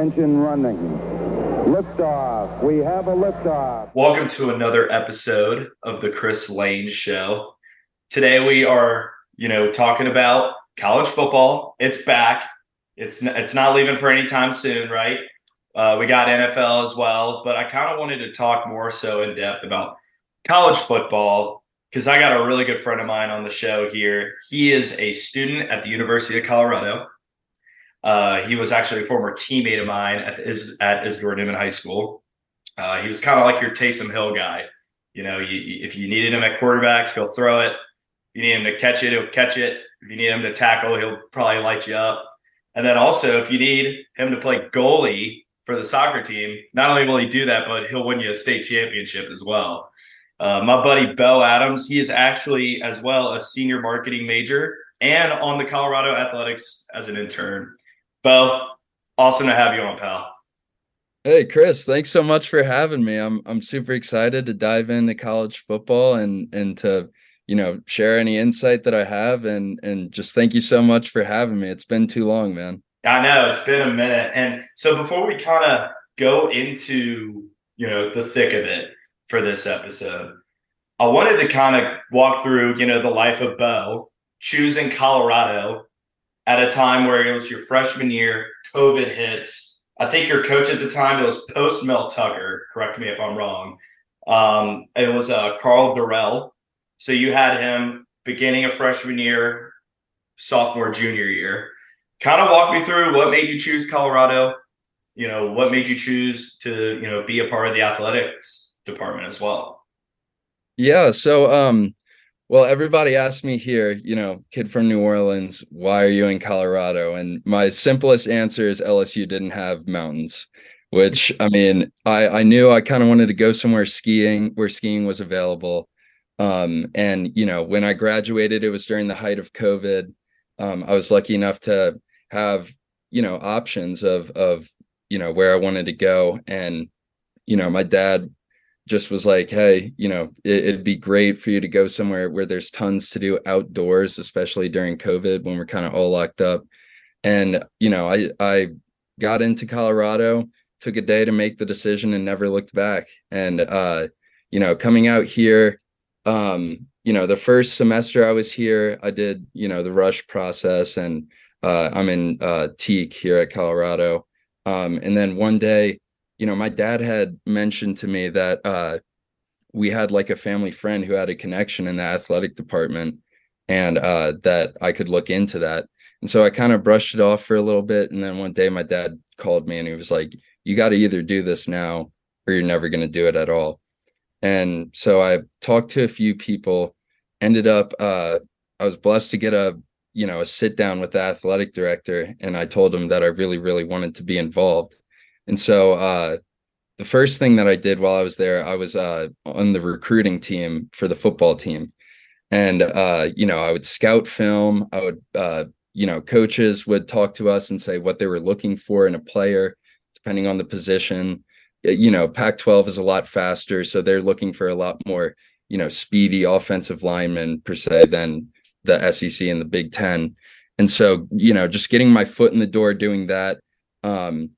engine running. Liftoff. We have a liftoff. Welcome to another episode of the Chris Lane Show. Today we are, you know, talking about college football. It's back. It's n- it's not leaving for any time soon, right? Uh, we got NFL as well, but I kind of wanted to talk more so in depth about college football because I got a really good friend of mine on the show here. He is a student at the University of Colorado. Uh, he was actually a former teammate of mine at Is- at Isidore Newman High School. Uh, he was kind of like your Taysom Hill guy. You know, you, if you needed him at quarterback, he'll throw it. If you need him to catch it, he'll catch it. If you need him to tackle, he'll probably light you up. And then also, if you need him to play goalie for the soccer team, not only will he do that, but he'll win you a state championship as well. Uh, my buddy Beau Adams, he is actually as well a senior marketing major and on the Colorado Athletics as an intern. Beau, awesome to have you on, pal. Hey Chris, thanks so much for having me. I'm I'm super excited to dive into college football and and to you know share any insight that I have and and just thank you so much for having me. It's been too long, man. I know it's been a minute, and so before we kind of go into you know the thick of it for this episode, I wanted to kind of walk through you know the life of Beau choosing Colorado at a time where it was your freshman year, COVID hits. I think your coach at the time it was post Mel Tucker. Correct me if I'm wrong. Um, it was uh, Karl Dorrell. So you had him beginning of freshman year, sophomore, junior year. Kind of walk me through what made you choose Colorado. You know, what made you choose to you know be a part of the athletics department as well. Yeah, so um well everybody asked me here, you know, kid from New Orleans, why are you in Colorado? And my simplest answer is LSU didn't have mountains, which I mean, I I knew I kind of wanted to go somewhere skiing where skiing was available. Um and you know, when I graduated it was during the height of COVID. Um I was lucky enough to have, you know, options of of you know where I wanted to go and you know, my dad just was like, hey, you know, it, it'd be great for you to go somewhere where there's tons to do outdoors, especially during COVID when we're kind of all locked up. And you know, I I got into Colorado, took a day to make the decision, and never looked back. And uh, you know, coming out here, um, you know, the first semester I was here, I did you know the rush process, and uh, I'm in uh, TKE here at Colorado. Um, and then one day you know, my dad had mentioned to me that uh, we had like a family friend who had a connection in the athletic department and uh, that I could look into that. And so I kind of brushed it off for a little bit. And then one day my dad called me and he was like, You got to either do this now or you're never going to do it at all. And so I talked to a few people, ended up, uh, I was blessed to get a, you know, a sit down with the athletic director. And I told him that I really, really wanted to be involved. And so uh, the first thing that I did while I was there, I was uh, on the recruiting team for the football team. And, uh, you know, I would scout film. I would, uh, you know, coaches would talk to us and say what they were looking for in a player, depending on the position. You know, Pac 12 is a lot faster. So they're looking for a lot more, you know, speedy offensive linemen per se than the SEC and the Big Ten. And so, you know, just getting my foot in the door doing that. Um,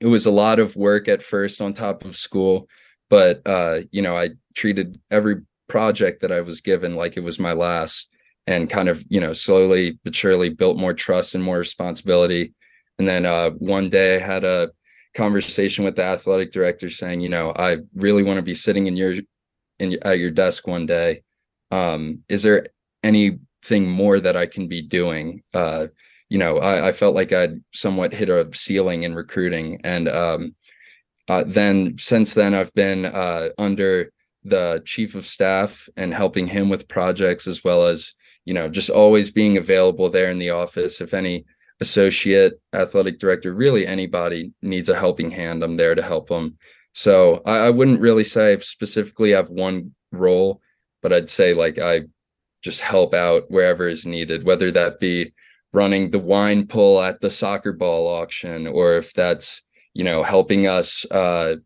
it was a lot of work at first on top of school but uh you know i treated every project that i was given like it was my last and kind of you know slowly but surely built more trust and more responsibility. And then uh one day i had a conversation with the athletic director saying you know i really want to be sitting in your in at your desk one day. Um is there anything more that i can be doing? Uh you know, I, I, felt like I'd somewhat hit a ceiling in recruiting. And um, uh, then since then, I've been uh, under the chief of staff and helping him with projects as well as, you know, just always being available there in the office. If any associate athletic director, really anybody needs a helping hand, I'm there to help them. So I, I wouldn't really say specifically I have one role, but I'd say like I just help out wherever is needed, whether that be running the wine pull at the soccer ball auction or if that's you know helping us uh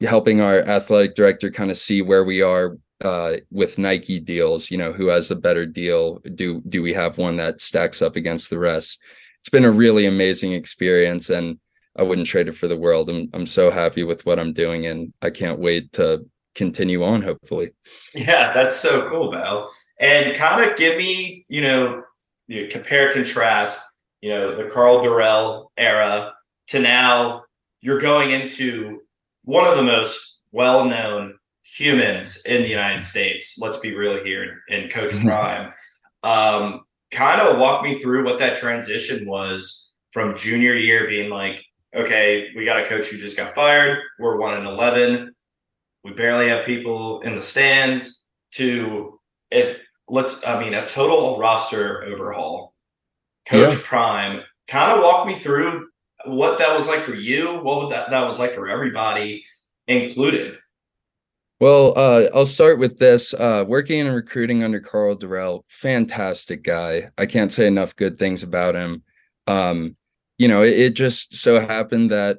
helping our athletic director kind of see where we are uh with Nike deals you know who has a better deal do do we have one that stacks up against the rest it's been a really amazing experience and I wouldn't trade it for the world. I'm I'm so happy with what I'm doing and I can't wait to continue on hopefully. Yeah, that's so cool, Val. And kind of give me, you know, you compare contrast, you know, the Karl Dorrell era to now you're going into one of the most well-known humans in the United States. Let's be real here in Coach mm-hmm. Prime. Um, kind of walk me through what that transition was from junior year being like, okay, we got a coach who just got fired. We're one and eleven. We barely have people in the stands. To it, let's. I mean, a total roster overhaul. Coach yeah. Prime, kind of walk me through what that was like for you. What would that that was like for everybody, included. Well, uh, I'll start with this. Uh, working in recruiting under Karl Dorrell, fantastic guy. I can't say enough good things about him. Um, you know, it, it, just so happened that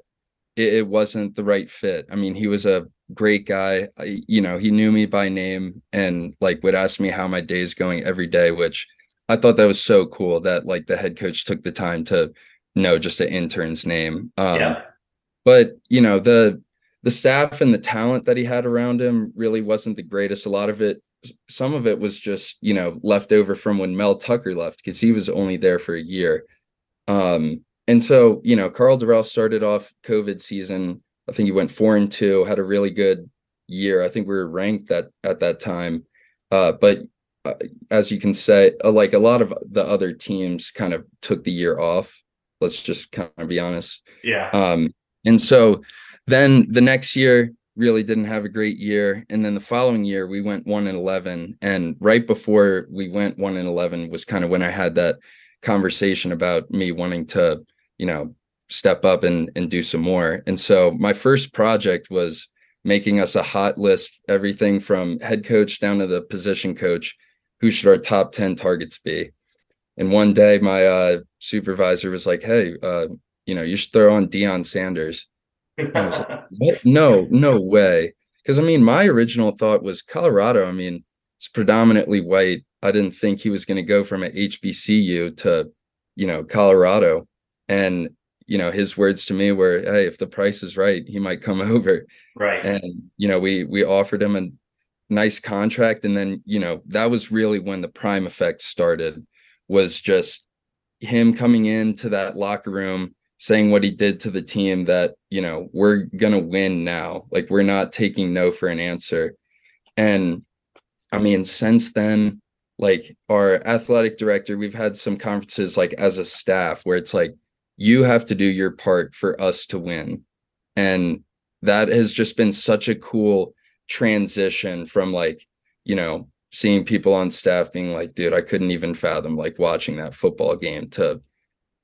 it, it, wasn't the right fit. I mean, he was a great guy. I, you know, he knew me by name and like would ask me how my day is going every day, which I thought that was so cool that like the head coach took the time to know just an intern's name. Um, yeah. But you know the the staff and the talent that he had around him really wasn't the greatest. A lot of it, some of it was just, you know, left over from when Mel Tucker left because he was only there for a year. Um, and so, you know, Karl Dorrell started off COVID season. I think he went four and two, had a really good year. I think we were ranked that at that time. Uh, but uh, as you can say, uh, like a lot of the other teams kind of took the year off. Let's just kind of be honest. Yeah. Um, and so then the next year, really didn't have a great year. And then the following year, we went one and 11. And right before we went one and 11 was kind of when I had that conversation about me wanting to, you know, step up and, and do some more. And so my first project was making us a hot list, everything from head coach down to the position coach. Who should our top 10 targets be? And one day my uh, supervisor was like, Hey, uh, you know, you should throw on Deion Sanders. I was like, what? No, no way. Because I mean, my original thought was Colorado. I mean, it's predominantly white. I didn't think he was going to go from an HBCU to, you know, Colorado. And you know, his words to me were, "Hey, if the price is right, he might come over." Right. And you know, we we offered him a nice contract, and then you know that was really when the prime effect started. Was just him coming into that locker room saying what he did to the team that, you know, we're going to win now. Like we're not taking no for an answer. And I mean, since then, like our athletic director, we've had some conferences like as a staff where it's like, you have to do your part for us to win. And that has just been such a cool transition from like, you know, seeing people on staff being like, dude, I couldn't even fathom like watching that football game to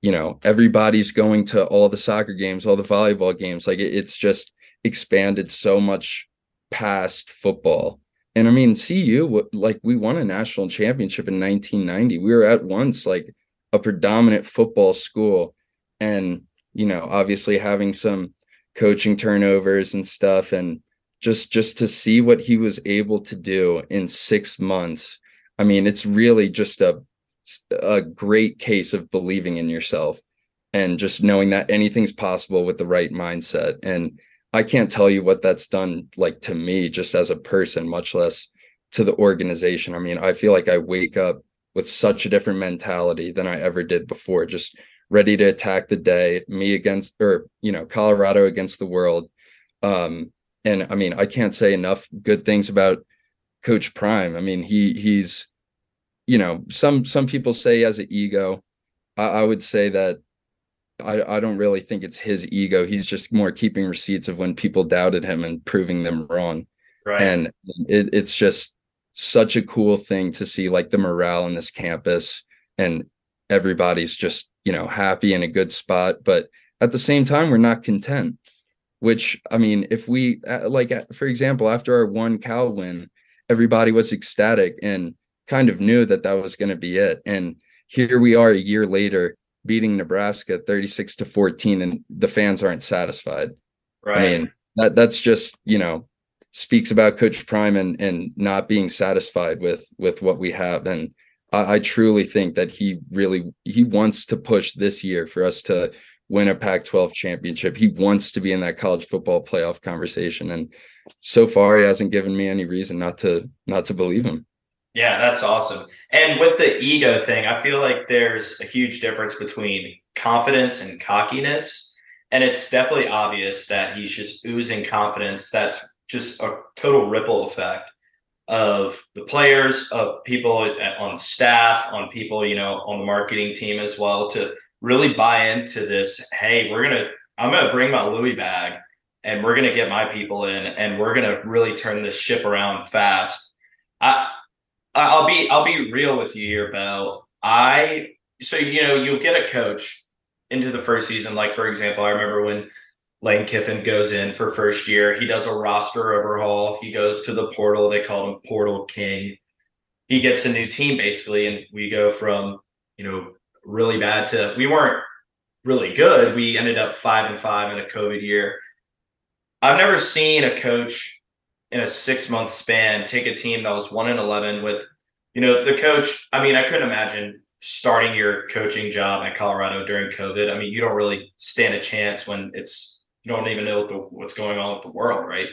you know everybody's going to all the soccer games all the volleyball games. Like it, it's just expanded so much past football. And i mean cu like we won a national championship in 1990 we were at once like a predominant football school and you know obviously having some coaching turnovers and stuff and just just to see what he was able to do in 6 months i mean it's really just a a great case of believing in yourself and just knowing that anything's possible with the right mindset. And i can't tell you what that's done like to me just as a person much less to the organization. I mean i feel like i wake up with such a different mentality than i ever did before just ready to attack the day me against or you know colorado against the world um and i mean i can't say enough good things about coach prime i mean he he's you know, some some people say as an ego. I, I would say that I, I don't really think it's his ego. He's just more keeping receipts of when people doubted him and proving them wrong. Right. And it, it's just such a cool thing to see like the morale in this campus and everybody's just, you know, happy in a good spot. But at the same time, we're not content, which I mean, if we uh, like, uh, for example, after our one Cal win, everybody was ecstatic. And kind of knew that that was going to be it. And here we are a year later beating Nebraska 36 to 14 and the fans aren't satisfied. Right. I mean, that that's just, you know, speaks about coach prime and and not being satisfied with with what we have and I, I truly think that he really he wants to push this year for us to win a Pac 12 championship. He wants to be in that college football playoff conversation. And so far he hasn't given me any reason not to not to believe him. Yeah, that's awesome. And with the ego thing, I feel like there's a huge difference between confidence and cockiness. And it's definitely obvious that he's just oozing confidence. That's just a total ripple effect of the players, of people on staff, on people, you know, on the marketing team as well to really buy into this. Hey, we're going to, I'm going to bring my Louis bag and we're going to get my people in and we're going to really turn this ship around fast. I, I'll be, I'll be real with you here, Bell. I, so, you know, you'll get a coach into the first season. Like, for example, I remember when Lane Kiffin goes in for first year. He does a roster overhaul. He goes to the portal. They call him Portal King. He gets a new team basically, and we go from you know really bad to we weren't really good. We ended up five and five in a COVID year. I've never seen a coach in a six month span take a team that was one and eleven with, you know, the coach. I mean, I couldn't imagine starting your coaching job at Colorado during COVID. I mean, you don't really stand a chance when it's don't even know what the, what's going on with the world, right?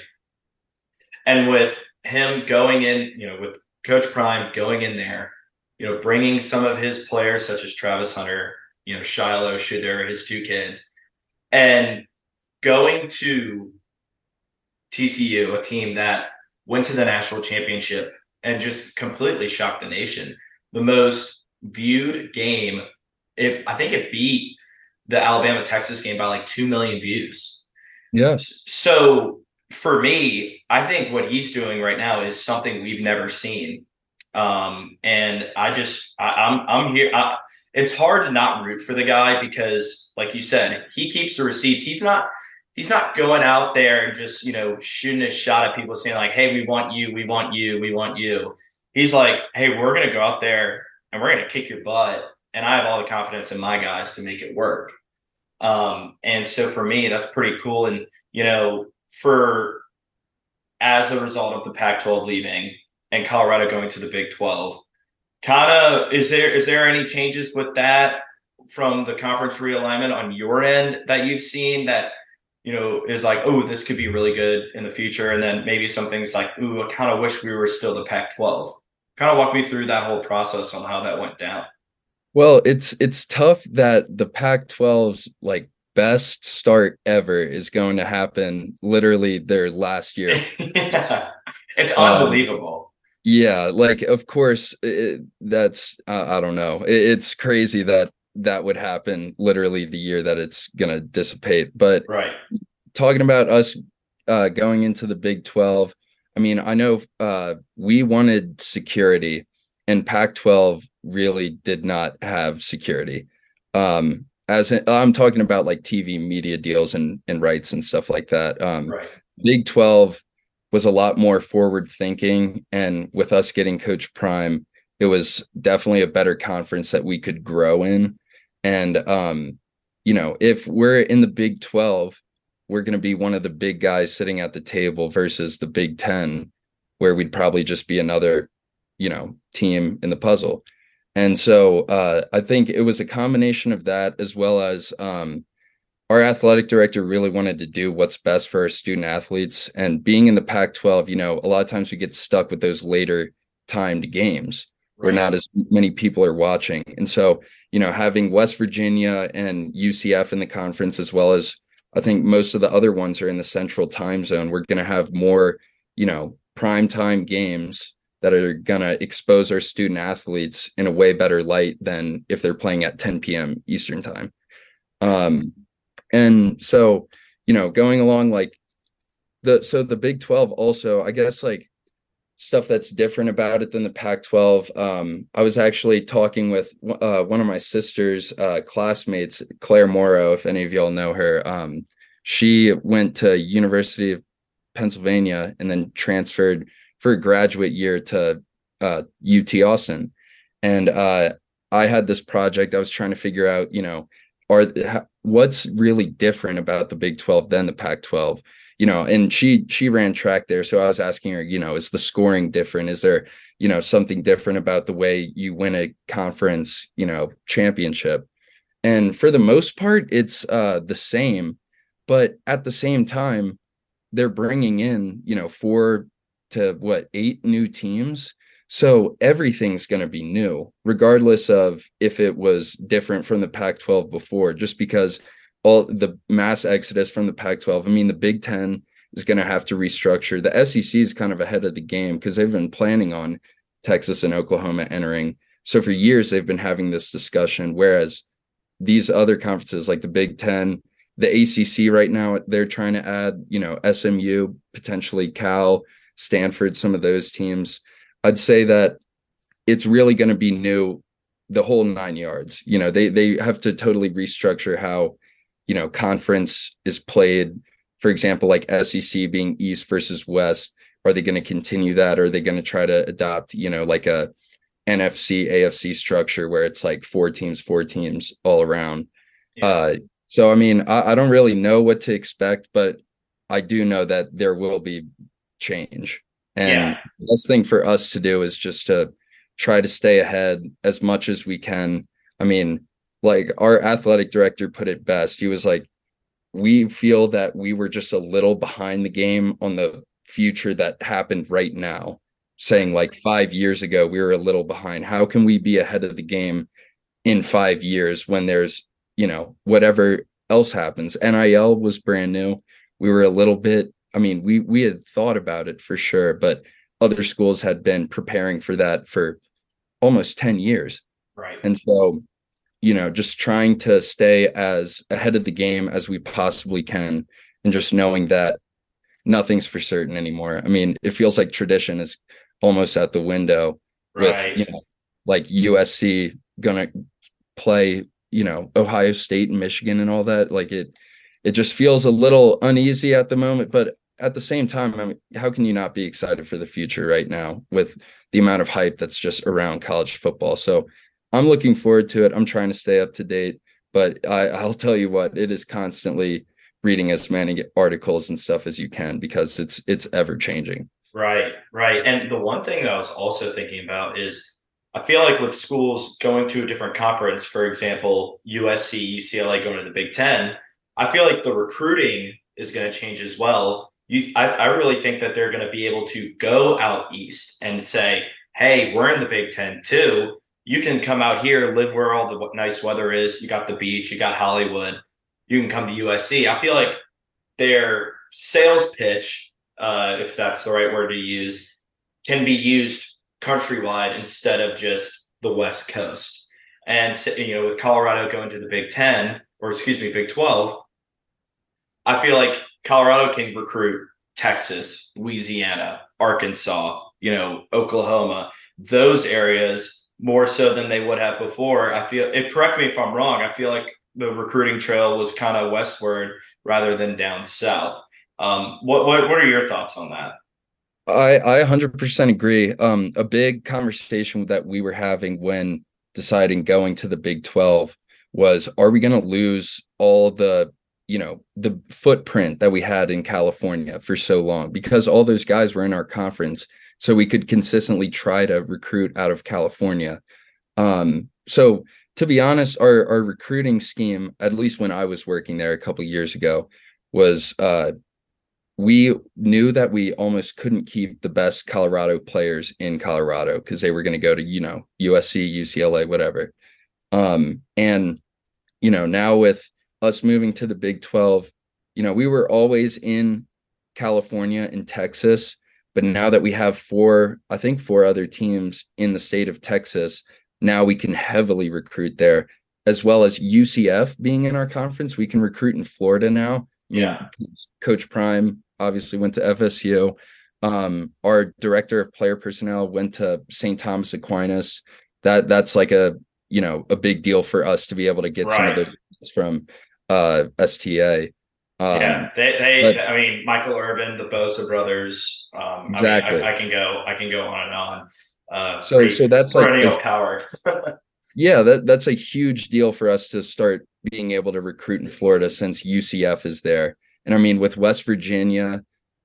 And with him going in, you know, with Coach Prime going in there, you know, bringing some of his players such as Travis Hunter, you know, Shiloh, Shedeur, his two kids, and going to TCU, a team that went to the national championship and just completely shocked the nation. The most viewed game, it, I think it beat the Alabama Texas game by like 2 million views. Yes. So for me, I think what he's doing right now is something we've never seen. Um, and I just, I, am I'm, I'm here. I, it's hard to not root for the guy because, like you said, he keeps the receipts. He's not, he's not going out there and just, you know, shooting a shot at people saying like, Hey, we want you. We want you. We want you. He's like, Hey, we're to go out there and we're to kick your butt. And I have all the confidence in my guys to make it work. Um, and so for me, that's pretty cool. And, you know, for as a result of the Pac 12 leaving and Colorado going to the Big 12, kind of is there is there any changes with that from the conference realignment on your end that you've seen that you know is like oh this could be really good in the future and then maybe some things like ooh i kind of wish we were still the pac 12 kind of walk me through that whole process on how that went down well, it's it's tough that the Pac-12's like best start ever is going to happen literally their last year. yeah. It's um, unbelievable. Um, yeah, like of course it, that's uh, I don't know. It, it's crazy that that would happen literally the year that it's going to dissipate. But right. talking about us uh, going into the Big 12, I mean, I know uh, we wanted security and Pac 12 really did not have security. Um, as in, I'm talking about like TV media deals and, and rights and stuff like that. Um, right. Big 12 was a lot more forward thinking. And with us getting Coach Prime, it was definitely a better conference that we could grow in. And, um, you know, if we're in the Big 12, we're going to be one of the big guys sitting at the table versus the Big 10, where we'd probably just be another you know team in the puzzle and so uh, i think it was a combination of that as well as um, our athletic director really wanted to do what's best for our student athletes and being in the pac 12 you know a lot of times we get stuck with those later timed games right. where not as many people are watching and so you know having west virginia and ucf in the conference as well as i think most of the other ones are in the central time zone we're going to have more you know prime time games that are going to expose our student athletes in a way better light than if they're playing at 10 p.m. Eastern time. Um, and so, you know, going along like the so the Big 12 also, I guess like stuff that's different about it than the Pac 12. Um, I was actually talking with uh, one of my sister's uh, classmates, Claire Morrow, if any of y'all know her. Um, she went to University of Pennsylvania and then transferred for graduate year to uh, UT Austin, and uh, I had this project. I was trying to figure out, you know, are what's really different about the Big Twelve than the Pac twelve. You know, and she she ran track there, so I was asking her, you know, is the scoring different? Is there, you know, something different about the way you win a conference, you know, championship? And for the most part, it's uh, the same. But at the same time, they're bringing in, you know, four to what, eight new teams. So everything's going to be new, regardless of if it was different from the Pac 12 before, just because all the mass exodus from the Pac 12. I mean, the Big Ten is going to have to restructure. The SEC is kind of ahead of the game because they've been planning on Texas and Oklahoma entering. So for years, they've been having this discussion. Whereas these other conferences like the Big Ten, the ACC right now, they're trying to add, you know, SMU, potentially Cal, Stanford, some of those teams. I'd say that it's really going to be new the whole nine yards. You know, they they have to totally restructure how, you know, conference is played. For example, like SEC being East versus West. Are they going to continue that? Or are they going to try to adopt, you know, like a NFC, AFC structure where it's like four teams, four teams all around? Yeah. Uh, so, I mean, I, I don't really know what to expect, but I do know that there will be change. And yeah. the best thing for us to do is just to try to stay ahead as much as we can. I mean, like our athletic director put it best. He was like, we feel that we were just a little behind the game on the future that happened right now. Saying like five years ago, we were a little behind. How can we be ahead of the game in five years when there's you know, whatever else happens. NIL was brand new. We were a little bit, I mean, we we had thought about it for sure, but other schools had been preparing for that for almost 10 years. Right. And so, you know, just trying to stay as ahead of the game as we possibly can and just knowing that nothing's for certain anymore. I mean, it feels like tradition is almost out the window right. with, you know, like USC gonna play you know Ohio State and Michigan and all that. Like it, it just feels a little uneasy at the moment. But at the same time, I mean, how can you not be excited for the future right now with the amount of hype that's just around college football? So I'm looking forward to it. I'm trying to stay up to date, but I, I'll tell you what, it is constantly reading as many articles and stuff as you can because it's it's ever changing. Right, right. And the one thing I was also thinking about is I feel like with schools going to a different conference, for example, USC, UCLA going to the Big Ten, I feel like the recruiting is going to change as well. You, I, I really think that they're going to be able to go out east and say, "Hey, we're in the Big Ten too. You can come out here, live where all the nice weather is. You got the beach, you got Hollywood. You can come to USC." I feel like their sales pitch, uh, if that's the right word to use, can be used countrywide instead of just the West Coast. And you know, with Colorado going to the Big Ten, or excuse me, Big Twelve, I feel like Colorado can recruit Texas, Louisiana, Arkansas, you know, Oklahoma, those areas more so than they would have before. I feel it. Correct me if I'm wrong. I feel like the recruiting trail was kind of westward rather than down south. Um, what what what are your thoughts on that? I I 100% agree. Um, a big conversation that we were having when deciding going to the Big 12 was are we going to lose all the you know the footprint that we had in California for so long because all those guys were in our conference so we could consistently try to recruit out of California. Um, so to be honest, our our recruiting scheme, at least when I was working there a couple years ago, was uh, we knew that we almost couldn't keep the best Colorado players in Colorado because they were going to go to, you know, USC, UCLA, whatever. Um, and, you know, now with us moving to the Big 12, you know, we were always in California and Texas, but now that we have four, I think four other teams in the state of Texas, now we can heavily recruit there, as well as UCF being in our conference. We can recruit in Florida now. Yeah. Coach Prime obviously went to FSU. Um, our director of player personnel went to St. Thomas Aquinas. That that's like a you know a big deal for us to be able to get right. some of those from uh, STA. Um, yeah, they, they but, I mean, Michael Irvin, the Bosa brothers. Um, exactly. I, mean, I, I, can go, I can go on and on. Uh, so, pretty, so that's like a, power. yeah, that that's a huge deal for us to start being able to recruit in Florida since UCF is there. And I mean, with West Virginia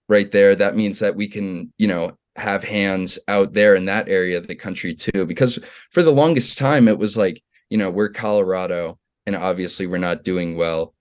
right there, that means that we can, you know, have hands out there in that area of the country too. Because for the longest time, it was like, you know, we're Colorado, and obviously we're not doing well.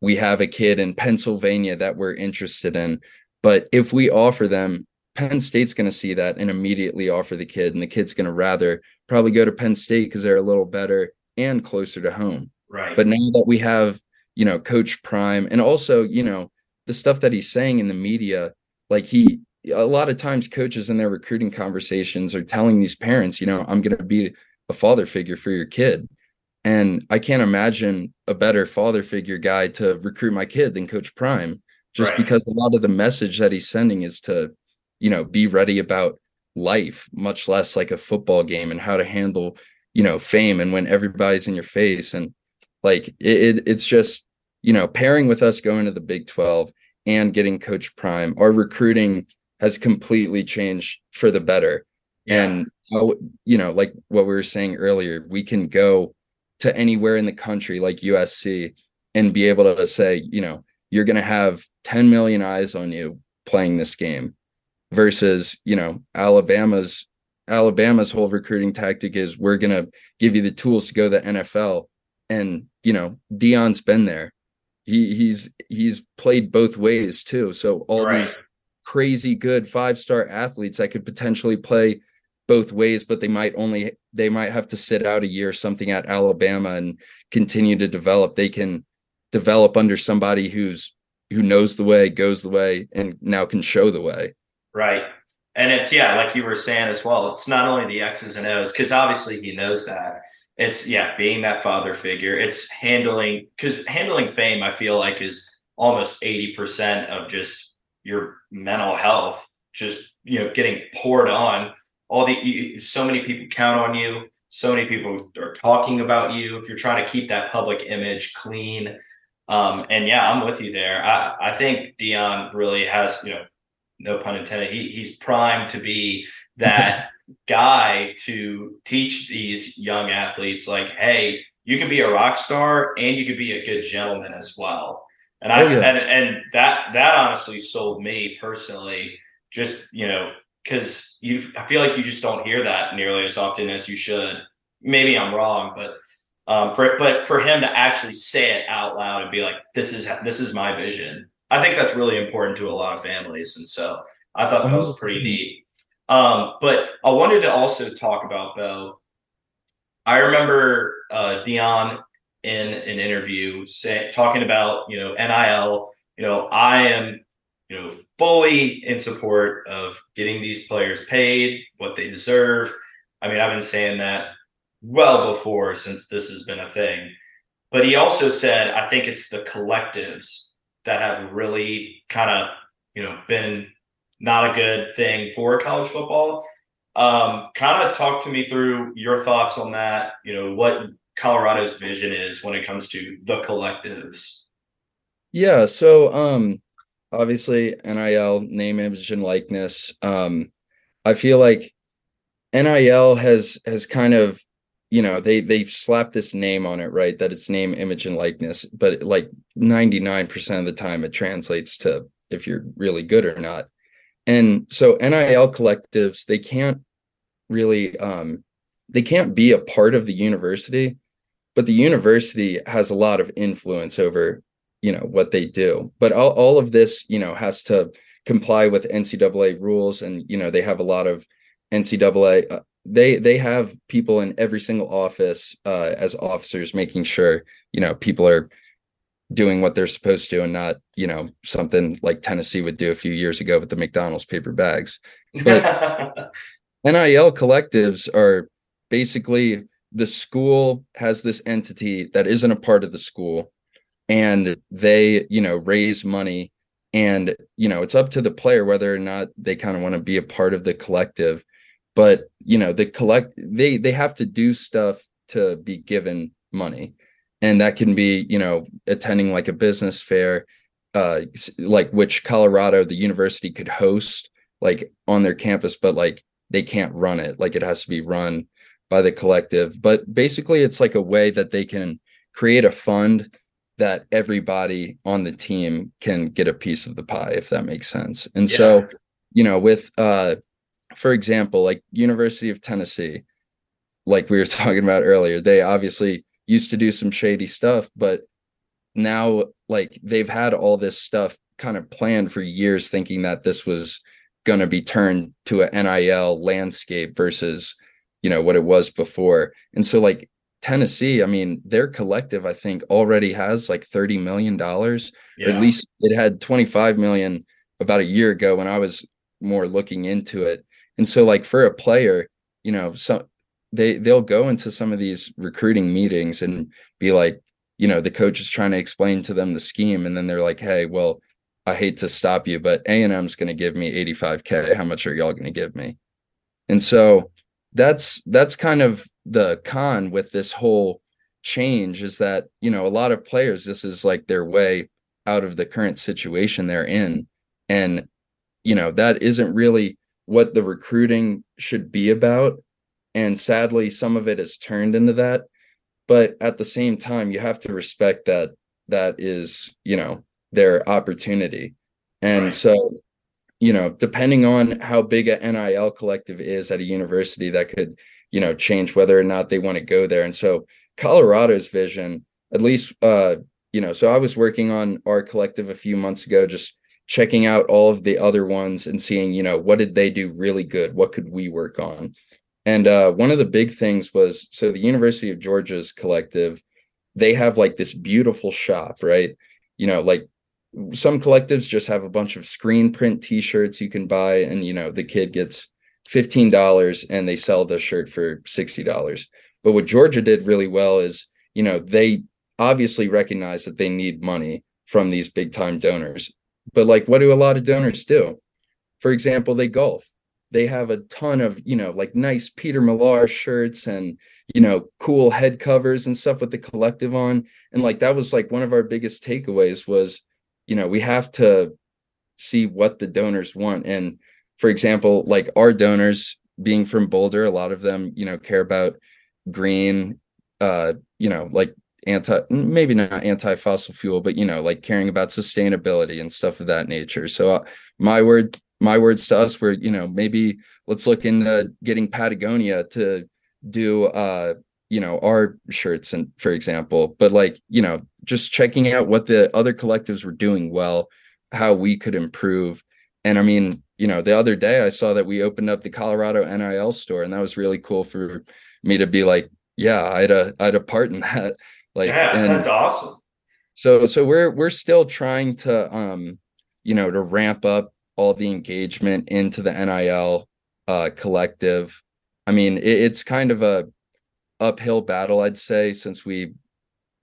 We have a kid in Pennsylvania that we're interested in, but if we offer them, Penn State's going to see that and immediately offer the kid, and the kid's going to rather probably go to Penn State because they're a little better and closer to home. Right. But now that we have, you know, Coach Prime and also, you know, the stuff that he's saying in the media, like he, a lot of times coaches in their recruiting conversations are telling these parents, you know, I'm going to be a father figure for your kid. And I can't imagine a better father figure guy to recruit my kid than Coach Prime, just Right. because a lot of the message that he's sending is to, you know, be ready about life, much less like a football game and how to handle, you know, fame and when everybody's in your face. And like it, it it's just, you know, pairing with us going to the Big 12 and getting Coach Prime, our recruiting has completely changed for the better. Yeah. And you know, like what we were saying earlier, we can go to anywhere in the country like USC and be able to say, you know, you're going to have 10 million eyes on you playing this game versus, you know, Alabama's Alabama's whole recruiting tactic is we're going to give you the tools to go to the NFL and, you know, Deion's been there. He he's he's played both ways too. So all right. these crazy good five-star athletes that could potentially play both ways, but they might only they might have to sit out a year or something at Alabama and continue to develop. They can develop under somebody who's who knows the way, goes the way, and now can show the way. Right. And it's yeah, like you were saying as well. It's not only the X's and O's because obviously he knows that. It's yeah, being that father figure. It's handling because handling fame. I feel like is almost eighty percent of just your mental health. Just you know, getting poured on. All the you, so many people count on you. So many people are talking about you. If you're trying to keep that public image clean, um, and yeah, I'm with you there. I I think Deion really has you know no pun intended. He, he's primed to be that guy to teach these young athletes, like, hey, you can be a rock star and you could be a good gentleman as well. And I Oh, yeah. and, and that that honestly sold me personally. Just you know, because you, I feel like you just don't hear that nearly as often as you should. Maybe I'm wrong, but um, for but for him to actually say it out loud and be like, "This is this is my vision," I think that's really important to a lot of families, and so I thought that was pretty neat. Um, but I wanted to also talk about though. I remember uh, Deion in an interview say, talking about you know NIL. You know, I am you know fully in support of getting these players paid what they deserve. I mean, I've been saying that well before since this has been a thing. But he also said, I think it's the collectives that have really kind of, you know, been not a good thing for college football. Um, kind of talk to me through your thoughts on that, you know, what Colorado's vision is when it comes to the collectives. Yeah, so um obviously NIL name image and likeness. Um I feel like NIL has has kind of you know they they slapped this name on it right? That it's name image and likeness but like 99% of the time it translates to if you're really good or not. And so NIL collectives they can't really um they can't be a part of the university but the university has a lot of influence over you know what they do. But all, all of this you know has to comply with ncaa rules and you know they have a lot of ncaa uh, they they have people in every single office uh, as officers making sure you know people are doing what they're supposed to and not you know something like tennessee would do a few years ago with the mcdonald's paper bags. But nil collectives are basically the school has this entity that isn't a part of the school and they you know raise money. And you know it's up to the player whether or not they kind of want to be a part of the collective. But you know the collect they they have to do stuff to be given money. And that can be you know attending like a business fair uh like which colorado the university could host like on their campus but like they can't run it. Like it has to be run by the collective. But basically it's like a way that they can create a fund that everybody on the team can get a piece of the pie if that makes sense and so you know with uh for example like university of tennessee like we were talking about earlier they obviously used to do some shady stuff, but now like they've had all this stuff kind of planned for years, thinking that this was going to be turned to a NIL landscape versus, you know, what it was before. And so like Tennessee, I mean, their collective, I think, already has like $30 million. Yeah. at least it had 25 million about a year ago when I was more looking into it. And so like for a player, you know, some they they'll go into some of these recruiting meetings and be like, you know, the coach is trying to explain to them the scheme, and then they're like, hey, well, I hate to stop you, but A and M's going to give me 85k. How much are y'all going to give me? And so that's that's kind of the con with this whole change is that you know a lot of players this is like their way out of the current situation they're in. And you know that isn't really what the recruiting should be about. And sadly some of it has turned into that. But at the same time you have to respect that that is you know their opportunity. And right. so you know depending on how big a nil collective is at a university that could you know change whether or not they want to go there. And so colorado's vision at least uh you know so i was working on our collective a few months ago just checking out all of the other ones and seeing you know what did they do really good? What could we work on? And uh, one of the big things was so the university of georgia's collective they have like this beautiful shop right? You know like some collectives just have a bunch of screen print t-shirts you can buy and you know the kid gets $15 and they sell the shirt for $60 but what georgia did really well is you know they obviously recognize that they need money from these big time donors. But like what do a lot of donors do? For example they golf. They have a ton of you know like nice peter millar shirts and you know cool head covers and stuff with the collective on. And like that was like one of our biggest takeaways was you know we have to see what the donors want. And for example like our donors being from boulder a lot of them you know care about green uh you know like anti maybe not anti fossil fuel but you know like caring about sustainability and stuff of that nature. So uh, my word my words to us were you know maybe let's look into getting patagonia to do uh you know our shirts and for example. But like you know just checking out what the other collectives were doing well how we could improve. And i mean you know the other day i saw that we opened up the colorado nil store and that was really cool for me to be like yeah i had a i had a part in that. Like yeah and that's awesome. So so we're we're still trying to um you know to ramp up all the engagement into the nil uh collective. I mean it, it's kind of a uphill battle, I'd say, since we,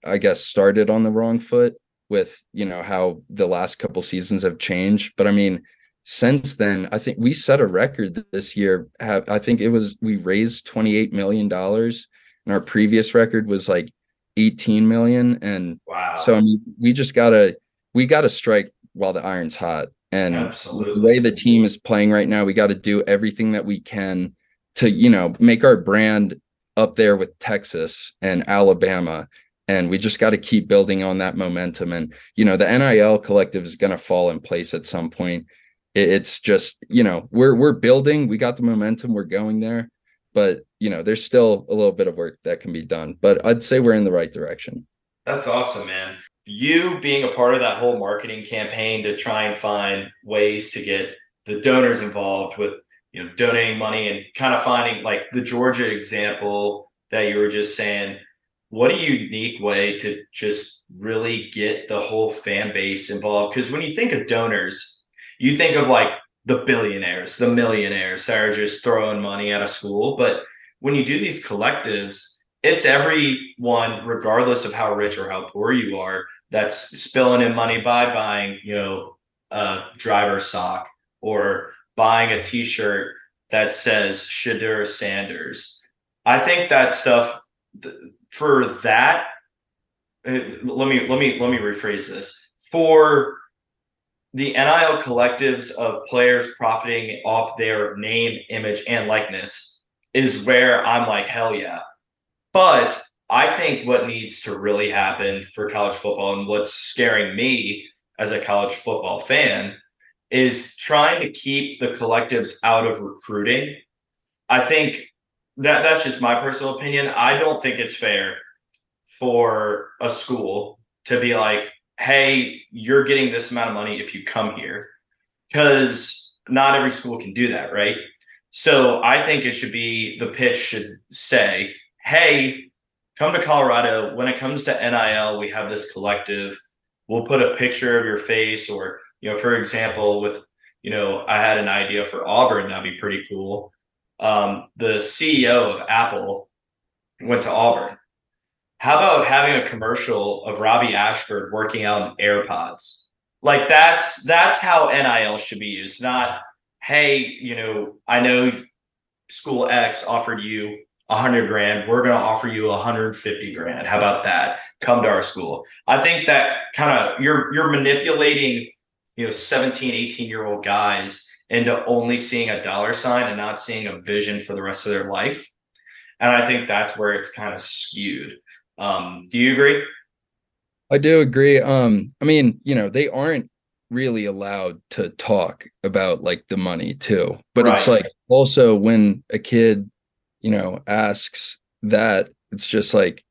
I guess, started on the wrong foot with you know how the last couple seasons have changed. But I mean, since then, I think we set a record this year. I think it was we raised twenty eight million dollars, and our previous record was like eighteen million. And wow, so I mean, we just gotta we gotta strike while the iron's hot. And Absolutely. the way the team is playing right now, we got to do everything that we can to you know make our brand up there with Texas and Alabama. And we just got to keep building on that momentum. And, you know, the NIL collective is going to fall in place at some point. It's just, you know, we're we're building, we got the momentum, we're going there. But, you know, there's still a little bit of work that can be done. But I'd say we're in the right direction. That's awesome, man. You being a part of that whole marketing campaign to try and find ways to get the donors involved with you know donating money and kind of finding like the Georgia example that you were just saying what a unique way to just really get the whole fan base involved because when you think of donors you think of like the billionaires the millionaires that are just throwing money at a school but when you do these collectives it's everyone regardless of how rich or how poor you are that's spilling in money by buying you know a driver sock or buying a t-shirt that says Shedeur Sanders. I think that stuff for that eh, let me let me let me rephrase this. For the NIL collectives of players profiting off their name, image, and likeness is where I'm like, hell yeah. But I think what needs to really happen for college football and what's scaring me as a college football fan is trying to keep the collectives out of recruiting. I think that that's just my personal opinion. I don't think it's fair for a school to be like, hey, you're getting this amount of money if you come here. Because not every school can do that, right? So I think it should be the pitch should say, hey, come to Colorado. When it comes to NIL, we have this collective. We'll put a picture of your face, or, you know, for example, with, you know, I had an idea for Auburn, that'd be pretty cool. Um, the CEO of Apple went to Auburn how about having a commercial of Robbie Ashford working in AirPods? Like that's that's how NIL should be used, not hey, you know, I know school X offered you a hundred grand. We're going to offer you a hundred fifty grand. How about that? Come to our school. I think that kind of you're you're manipulating, you know, 17, 18 year old guys into only seeing a dollar sign and not seeing a vision for the rest of their life. And I think that's where it's kind of skewed. Um, do you agree? I do agree. Um, I mean, you know, they aren't really allowed to talk about like the money too. But right. it's like also when a kid, you know, asks that, it's just like,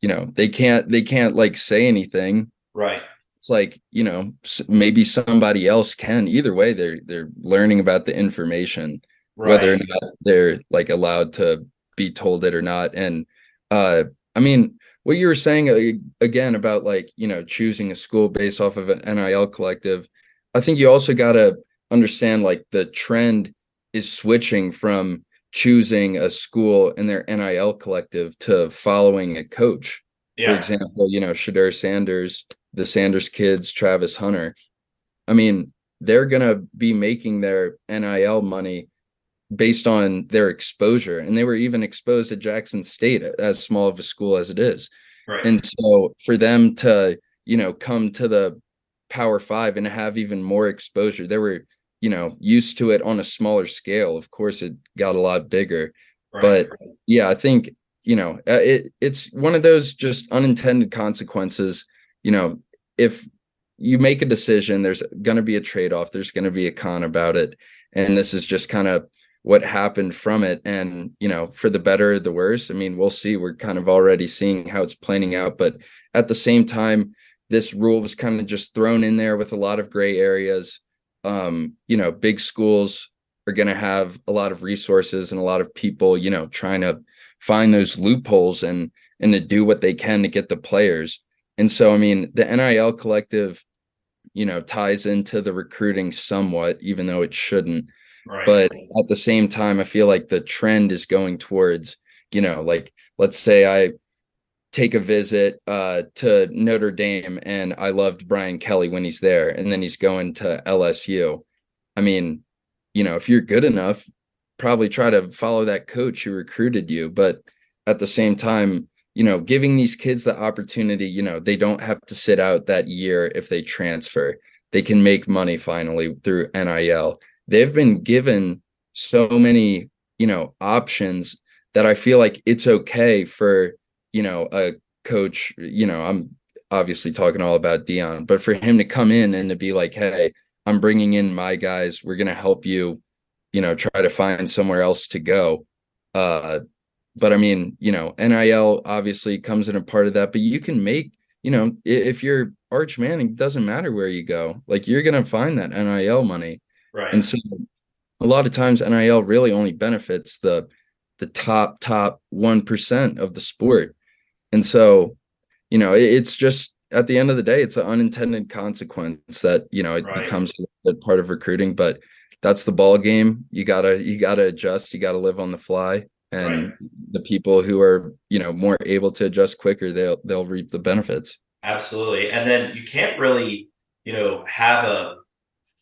you know, they can't they can't like say anything. Right. It's like, you know, maybe somebody else can. Either way, they're they're learning about the information, right. whether or not they're like allowed to be told it or not. And uh I mean, what you were saying uh, again about like you know choosing a school based off of an nil collective i think you also got to understand like the trend is switching from choosing a school and their nil collective to following a coach yeah. for example you know shedeur sanders the sanders kids travis hunter i mean they're gonna be making their nil money based on their exposure. And they were even exposed at Jackson State, as small of a school as it is. Right. And so for them to, you know, come to the Power Five and have even more exposure, they were, you know, used to it on a smaller scale. Of course, it got a lot bigger. Right. But yeah, I think, you know, uh, it it's one of those just unintended consequences. You know, if you make a decision, there's going to be a trade off, there's going to be a con about it. And this is just kind of what happened from it. And you know for the better the worse. I mean we'll see. We're kind of already seeing how it's planning out. But at the same time this rule was kind of just thrown in there with a lot of gray areas. Um you know big schools are going to have a lot of resources and a lot of people you know trying to find those loopholes and and to do what they can to get the players. And so i mean the nil collective you know ties into the recruiting somewhat even though it shouldn't but at the same time, I feel like the trend is going towards, you know, like let's say I take a visit uh, to Notre Dame and I loved Brian Kelly when he's there, and then he's going to LSU. I mean, you know, if you're good enough, probably try to follow that coach who recruited you. But at the same time, you know, giving these kids the opportunity, you know, they don't have to sit out that year if they transfer. They can make money finally through NIL they've been given so many, you know, options that I feel like it's okay for, you know, a coach, you know, I'm obviously talking all about Deion, but for him to come in and to be like, hey, I'm bringing in my guys, we're going to help you, you know, try to find somewhere else to go. Uh, but I mean, you know, NIL obviously comes in a part of that, but you can make, you know, if you're Arch Manning, doesn't matter where you go, like you're going to find that NIL money. Right. And so a lot of times NIL really only benefits the the top top 1% of the sport. And so, you know, it, it's just at the end of the day, it's an unintended consequence that, you know, it right. becomes a part of recruiting, but that's the ball game. You gotta you gotta adjust, you gotta live on the fly. And right. the people who are, you know, more able to adjust quicker, they'll they'll reap the benefits. Absolutely. And then you can't really, you know, have a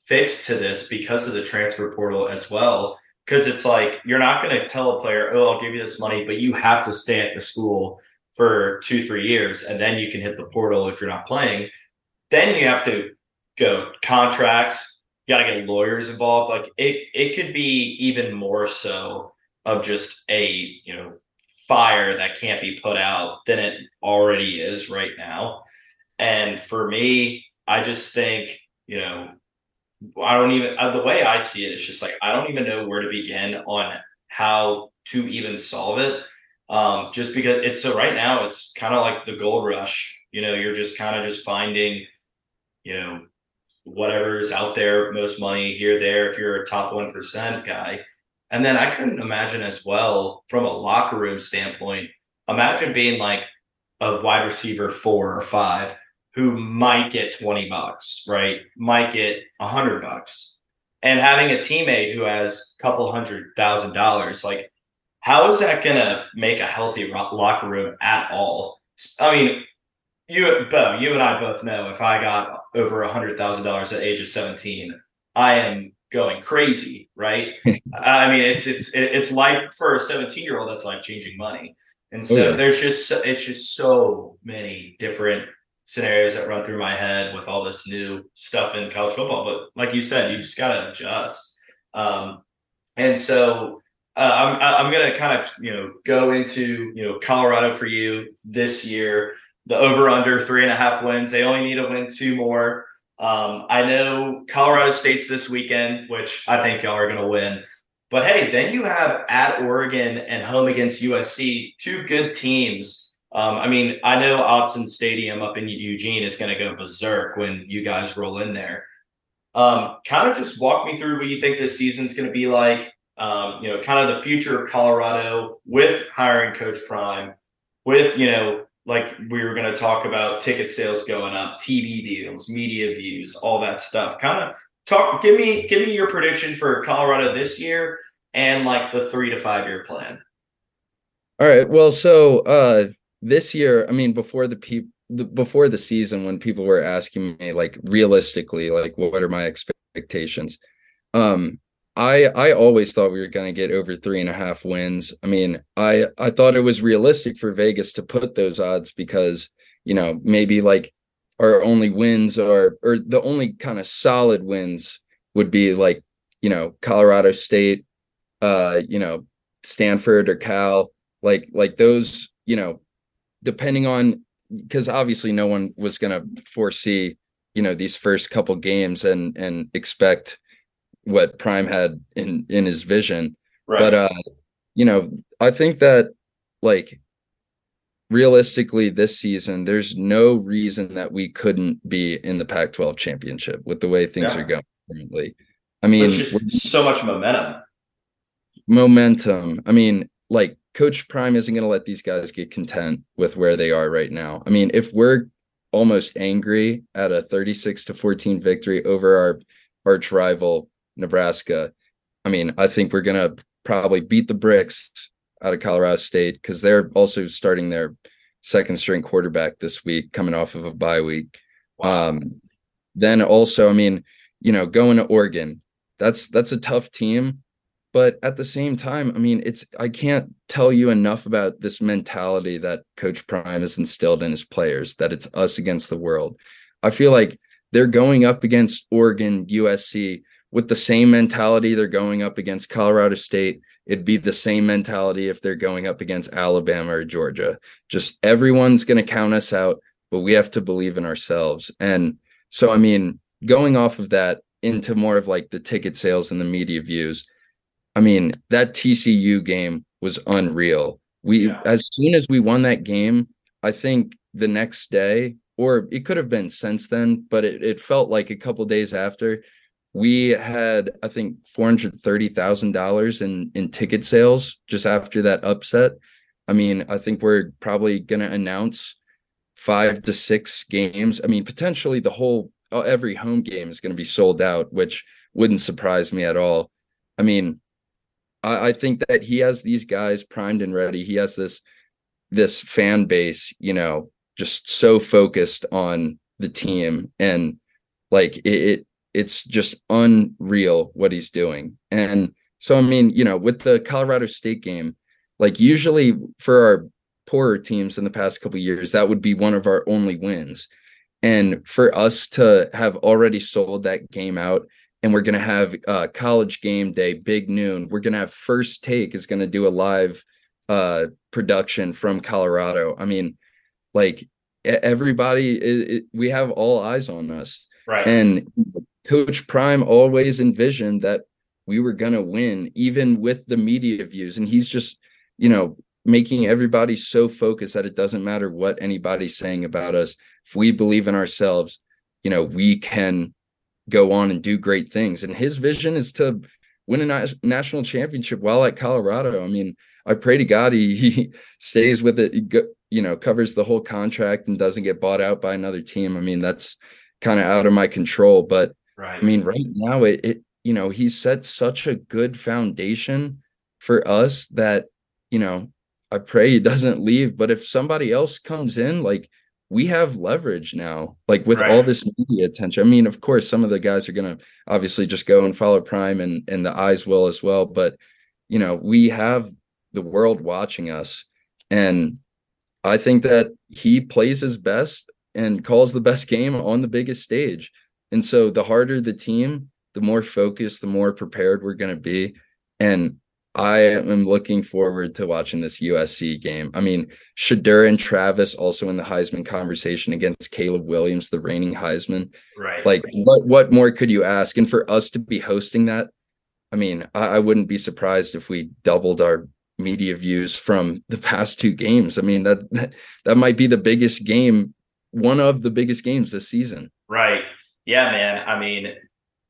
fix to this because of the transfer portal as well. Because it's like you're not going to tell a player, "Oh, I'll give you this money," but you have to stay at the school for two, three years, and then you can hit the portal if you're not playing. Then you have to go contracts. You got to get lawyers involved. Like it, it could be even more so of just a you know fire that can't be put out than it already is right now. And for me, I just think you know I don't even uh, the way I see it, it's just like I don't even know where to begin on how to even solve it Um, just because it's so right now, it's kind of like the gold rush. You know, you're just kind of just finding, you know, whatever's out there, most money here, there, if you're a top 1% guy. And then I couldn't imagine as well from a locker room standpoint, imagine being like a wide receiver four or five who might get 20 bucks, right? Might get a hundred bucks. And having a teammate who has a couple hundred thousand dollars, like how is that going to make a healthy locker room at all? I mean, you, Beau, you and I both know if I got over a hundred thousand dollars at age of 17, I am going crazy, right? I mean, it's, it's, it's life for a 17 year old. That's life changing money. And so oh, yeah. there's just, it's just so many different scenarios that run through my head with all this new stuff in college football. But like you said, you just got to adjust. Um, and so uh, I'm I'm gonna kind of you know go into you know Colorado for you this year. The over under three and a half wins. They only need to win two more. Um, I know Colorado State's this weekend, which I think y'all are gonna win. But hey, then you have at Oregon and home against USC, two good teams um, I mean, I know Autzen Stadium up in Eugene is going to go berserk when you guys roll in there. Um, kind of just walk me through what you think this season's going to be like. Um, you know, kind of the future of Colorado with hiring Coach Prime, with you know, like we were going to talk about ticket sales going up, TV deals, media views, all that stuff. Kind of talk. Give me give me your prediction for Colorado this year and like the three to five year plan. All right. Well, so uh this year, I mean, before the people before the season, when people were asking me like realistically, like what are my expectations? Um, I I always thought we were going to get over three and a half wins. I mean, I I thought it was realistic for Vegas to put those odds because you know maybe like our only wins are or the only kind of solid wins would be like you know Colorado State, uh, you know Stanford or Cal, like like those you know depending on because obviously no one was going to foresee you know these first couple games and and expect what prime had in in his vision right. but uh you know i think that like realistically this season there's no reason that we couldn't be in the pac 12 championship with the way things yeah. are going currently i mean so much momentum momentum i mean like Coach Prime isn't going to let these guys get content with where they are right now. I mean, if we're almost angry at a 36 to 14 victory over our arch rival Nebraska, I mean, I think we're going to probably beat the bricks out of Colorado State because they're also starting their second string quarterback this week, coming off of a bye week. Wow. Um, then also, I mean, you know, going to Oregon, that's that's a tough team but at the same time i mean it's i can't tell you enough about this mentality that coach prime has instilled in his players that it's us against the world. I feel like they're going up against oregon usc with the same mentality they're going up against colorado state. It'd be the same mentality if they're going up against alabama or georgia. Just everyone's going to count us out but we have to believe in ourselves. And so i mean going off of that into more of like the ticket sales and the media views I mean, that TCU game was unreal. We yeah. as soon as we won that game, I think the next day, or it could have been since then, but it, it felt like a couple days after, we had I think four hundred thirty thousand dollars in in ticket sales just after that upset. I mean, I think we're probably gonna announce five to six games. I mean, potentially the whole uh, every home game is going to be sold out, which wouldn't surprise me at all. I mean, I, I think that he has these guys primed and ready. He has this this fan base, you know, just so focused on the team and like it, it it's just unreal what he's doing. And so I mean, you know, with the Colorado State game, like usually for our poorer teams in the past couple years, that would be one of our only wins. And for us to have already sold that game out and we're going to have uh, college game day big noon. We're going to have first take is going to do a live uh, production from colorado. I mean like everybody it, it, we have all eyes on us. Right. And coach prime always envisioned that we were going to win even with the media views. And he's just you know making everybody so focused that it doesn't matter what anybody's saying about us. If we believe in ourselves, you know, we can go on and do great things. And his vision is to win a na- national championship while at Colorado. I mean, I pray to God he, he stays with it, you know, covers the whole contract and doesn't get bought out by another team. I mean, that's kind of out of my control. But right. I mean, right now it, it, you know, he set such a good foundation for us that, you know, I pray he doesn't leave. But if somebody else comes in, like we have leverage now, like with right. all this media attention. I mean, of course, some of the guys are gonna obviously just go and follow Prime and and the eyes will as well. But you know, we have the world watching us. And I think that he plays his best and calls the best game on the biggest stage. And so the harder the team, the more focused, the more prepared we're going to be. And I am looking forward to watching this USC game. I mean, Shedeur and Travis also in the Heisman conversation against Caleb Williams, the reigning Heisman. Right. Like, what what more could you ask? And for us to be hosting that, I mean, I, I wouldn't be surprised if we doubled our media views from the past two games. I mean, that, that that might be the biggest game, one of the biggest games this season. Right. Yeah, man. I mean,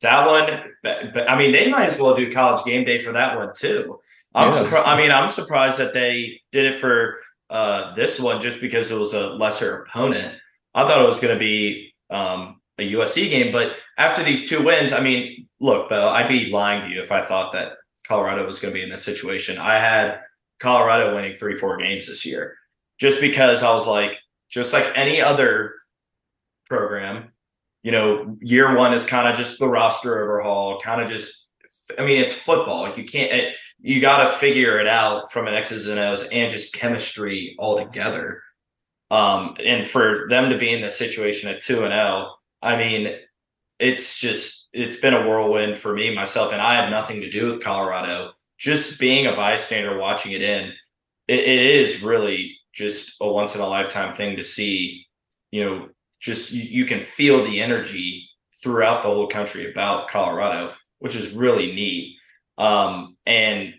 that one, but, but, I mean, they might as well do college game day for that one too. I'm yeah. surprised. I mean, I'm surprised that they did it for uh, this one just because it was a lesser opponent. I thought it was going to be um, a USC game, but after these two wins, I mean, look, Beau, I'd be lying to you if I thought that Colorado was going to be in this situation. I had Colorado winning three, four games this year just because I was like, just like any other program, you know, year one is kind of just the roster overhaul, kind of just, I mean, it's football. You can't, you got to figure it out from an X's and O's and just chemistry altogether. Um, and for them to be in this situation at 2 and 0, I mean, it's just, it's been a whirlwind for me, myself, and I had nothing to do with Colorado. Just being a bystander watching it in, it, it is really just a once in a lifetime thing to see, you know, just you, you can feel the energy throughout the whole country about Colorado, which is really neat. Um, and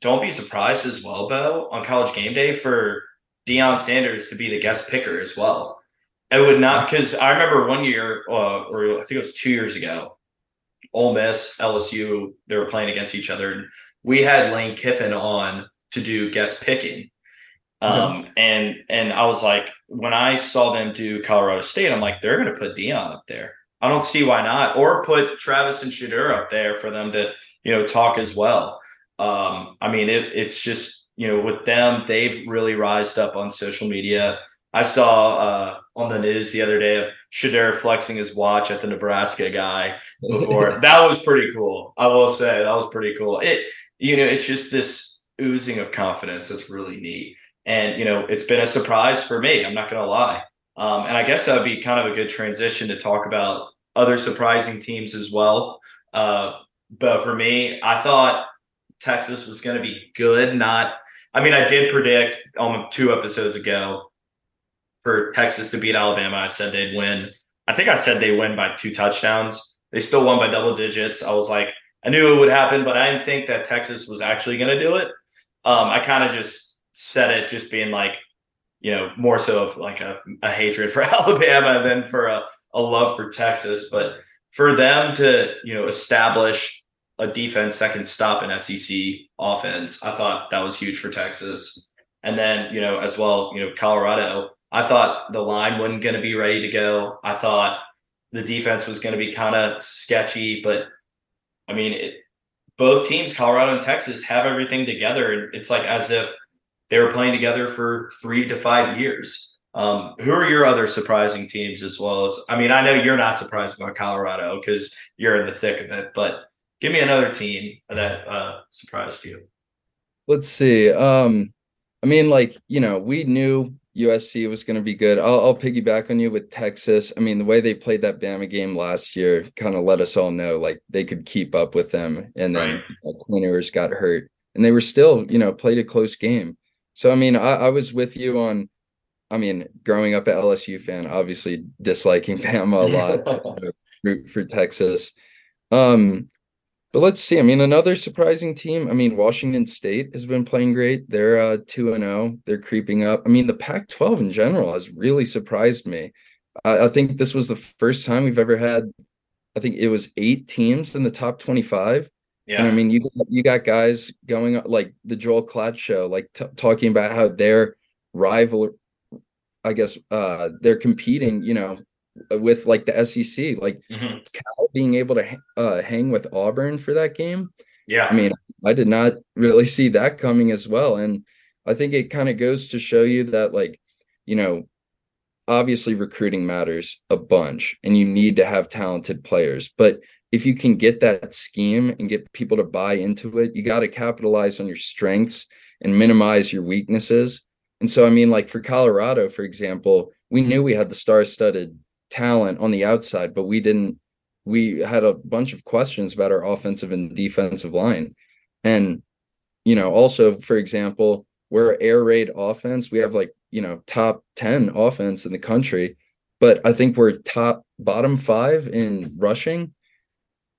don't be surprised as well, Beau, on college game day for Deion Sanders to be the guest picker as well. It would not because I remember one year, uh, or I think it was two years ago, Ole Miss, LSU, they were playing against each other. And we had Lane Kiffin on to do guest picking. Um, mm-hmm. and and I was like, when I saw them do Colorado State, I'm like, they're gonna put Deion up there. I don't see why not, or put Travis and Shedeur up there for them to, you know, talk as well. Um, I mean, it, it's just, you know, with them, they've really rised up on social media. I saw uh, on the news the other day of Shedeur flexing his watch at the Nebraska guy before. that was pretty cool. I will say that was pretty cool. It, you know, it's just this oozing of confidence that's really neat. And, you know, it's been a surprise for me. I'm not going to lie. Um, and I guess that would be kind of a good transition to talk about other surprising teams as well. Uh, but for me, I thought Texas was going to be good. Not, I mean, I did predict um, two episodes ago for Texas to beat Alabama. I said they'd win. I think I said they win by two touchdowns. They still won by double digits. I was like, I knew it would happen, but I didn't think that Texas was actually going to do it. Um, I kind of just said it just being like, you know, more so of like a, a hatred for Alabama than for a, a love for Texas. But for them to, you know, establish a defense that can stop an SEC offense, I thought that was huge for Texas. And then, you know, as well, you know, Colorado, I thought the line wasn't going to be ready to go. I thought the defense was going to be kind of sketchy, but I mean, it, both teams, Colorado and Texas, have everything together. And it's like as if they were playing together for three to five years. Um, who are your other surprising teams as well as? I mean, I know you're not surprised about Colorado because you're in the thick of it, but give me another team that uh, surprised you. Let's see. Um, I mean, like you know, we knew USC was going to be good. I'll, I'll, piggyback on you with Texas. I mean, the way they played that Bama game last year kind of let us all know like they could keep up with them. And then right. Quinn Ewers got hurt, and they were still, you know, played a close game. So I mean, I, I was with you on. I mean, growing up at LSU fan, obviously disliking Bama a lot. root for Texas. Um, but let's see. I mean, another surprising team. I mean, Washington State has been playing great. They're uh, two and zero. Oh. They're creeping up. I mean, the Pac-12 in general has really surprised me. I, I think this was the first time we've ever had. I think it was eight teams in the top twenty-five. Yeah. And I mean, you you got guys going like the Joel Klatt show, like t- talking about how their rival, I guess, uh, they're competing. You know, with like the SEC, like mm-hmm. Cal being able to uh, hang with Auburn for that game. Yeah, I mean, I did not really see that coming as well, and I think it kind of goes to show you that, like, you know, obviously recruiting matters a bunch, and you need to have talented players, but if you can get that scheme and get people to buy into it, you got to capitalize on your strengths and minimize your weaknesses. And so, I mean, like for Colorado, for example, we knew we had the star studded talent on the outside, but we didn't. We had a bunch of questions about our offensive and defensive line, and you know, also for example, we're air raid offense. We have like you know top ten offense in the country, but I think we're top bottom five in rushing.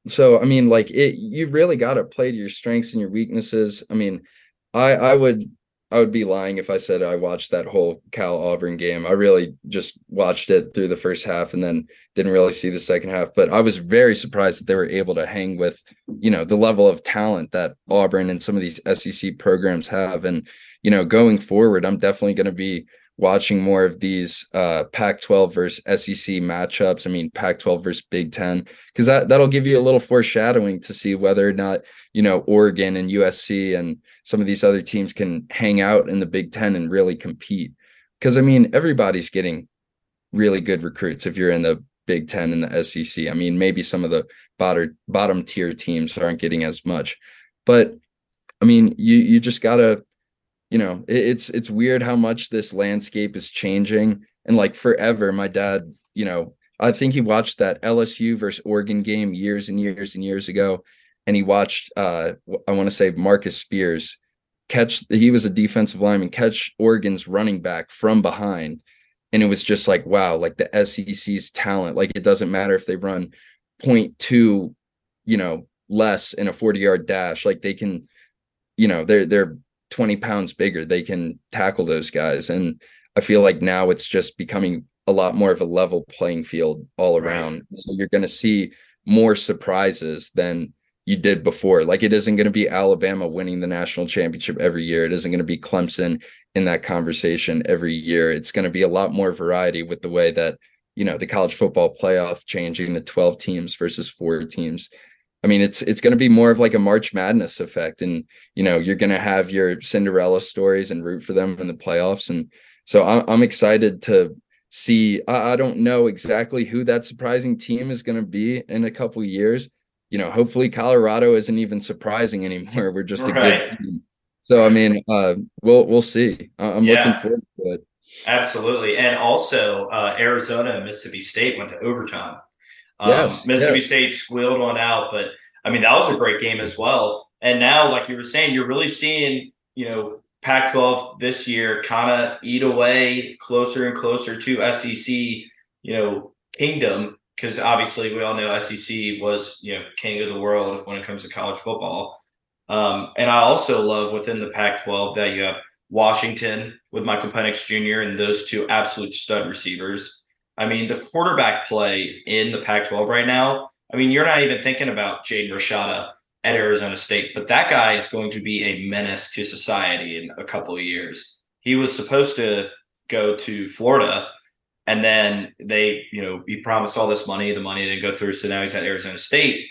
So I mean, like it, you really got to play to your strengths and your weaknesses. I mean, I I would I would be lying if I said I watched that whole Cal Auburn game. I really just watched it through the first half and then didn't really see the second half. But I was very surprised that they were able to hang with, you know, the level of talent that Auburn and some of these SEC programs have. And, you know, going forward, I'm definitely going to be watching more of these uh, Pac-12 versus SEC matchups. I mean, Pac-12 versus Big Ten, because that that'll give you a little foreshadowing to see whether or not you know Oregon and USC and some of these other teams can hang out in the Big Ten and really compete. Because I mean, everybody's getting really good recruits if you're in the Big Ten and the SEC. I mean, maybe some of the bottom bottom tier teams aren't getting as much, but I mean, you you just gotta you know it, it's it's weird how much this landscape is changing. And like forever my dad you know i think he watched that lsu versus oregon game years and years and years ago. And he watched uh i want to say marcus spears catch he was a defensive lineman catch oregon's running back from behind. And it was just like wow like the sec's talent like it doesn't matter if they run 0.2 you know less in a 40 yard dash like they can you know they're they're 20 pounds bigger they can tackle those guys. And i feel like now it's just becoming a lot more of a level playing field all around. Right. so you're going to see more surprises than you did before. Like it isn't going to be alabama winning the national championship every year. It isn't going to be clemson in that conversation every year. It's going to be a lot more variety with the way that you know the college football playoff changing the 12 teams versus four teams I mean, it's it's going to be more of like a March Madness effect, and you know, you're going to have your Cinderella stories and root for them in the playoffs, and so I'm, I'm excited to see. I, I, don't know exactly who that surprising team is going to be in a couple years. You know, hopefully Colorado isn't even surprising anymore. We're just a good team. So I mean, uh, we'll we'll see. I'm yeah. looking forward to it. Absolutely, and also uh, Arizona and Mississippi State went to overtime. Um, yes, Mississippi yes. State squealed one out, but I mean that was a great game as well. And now, like you were saying, you're really seeing you know Pac-12 this year kind of eat away closer and closer to SEC, you know, kingdom because obviously we all know SEC was you know king of the world when it comes to college football. Um, and I also love within the Pac-12 that you have Washington with Michael Penix Jr. and those two absolute stud receivers. I mean, the quarterback play in the Pac 12 right now, I mean, you're not even thinking about Jaden Rashada at Arizona State, but that guy is going to be a menace to society in a couple of years. He was supposed to go to Florida and then they, you know, he promised all this money. The money didn't go through. So now he's at Arizona State.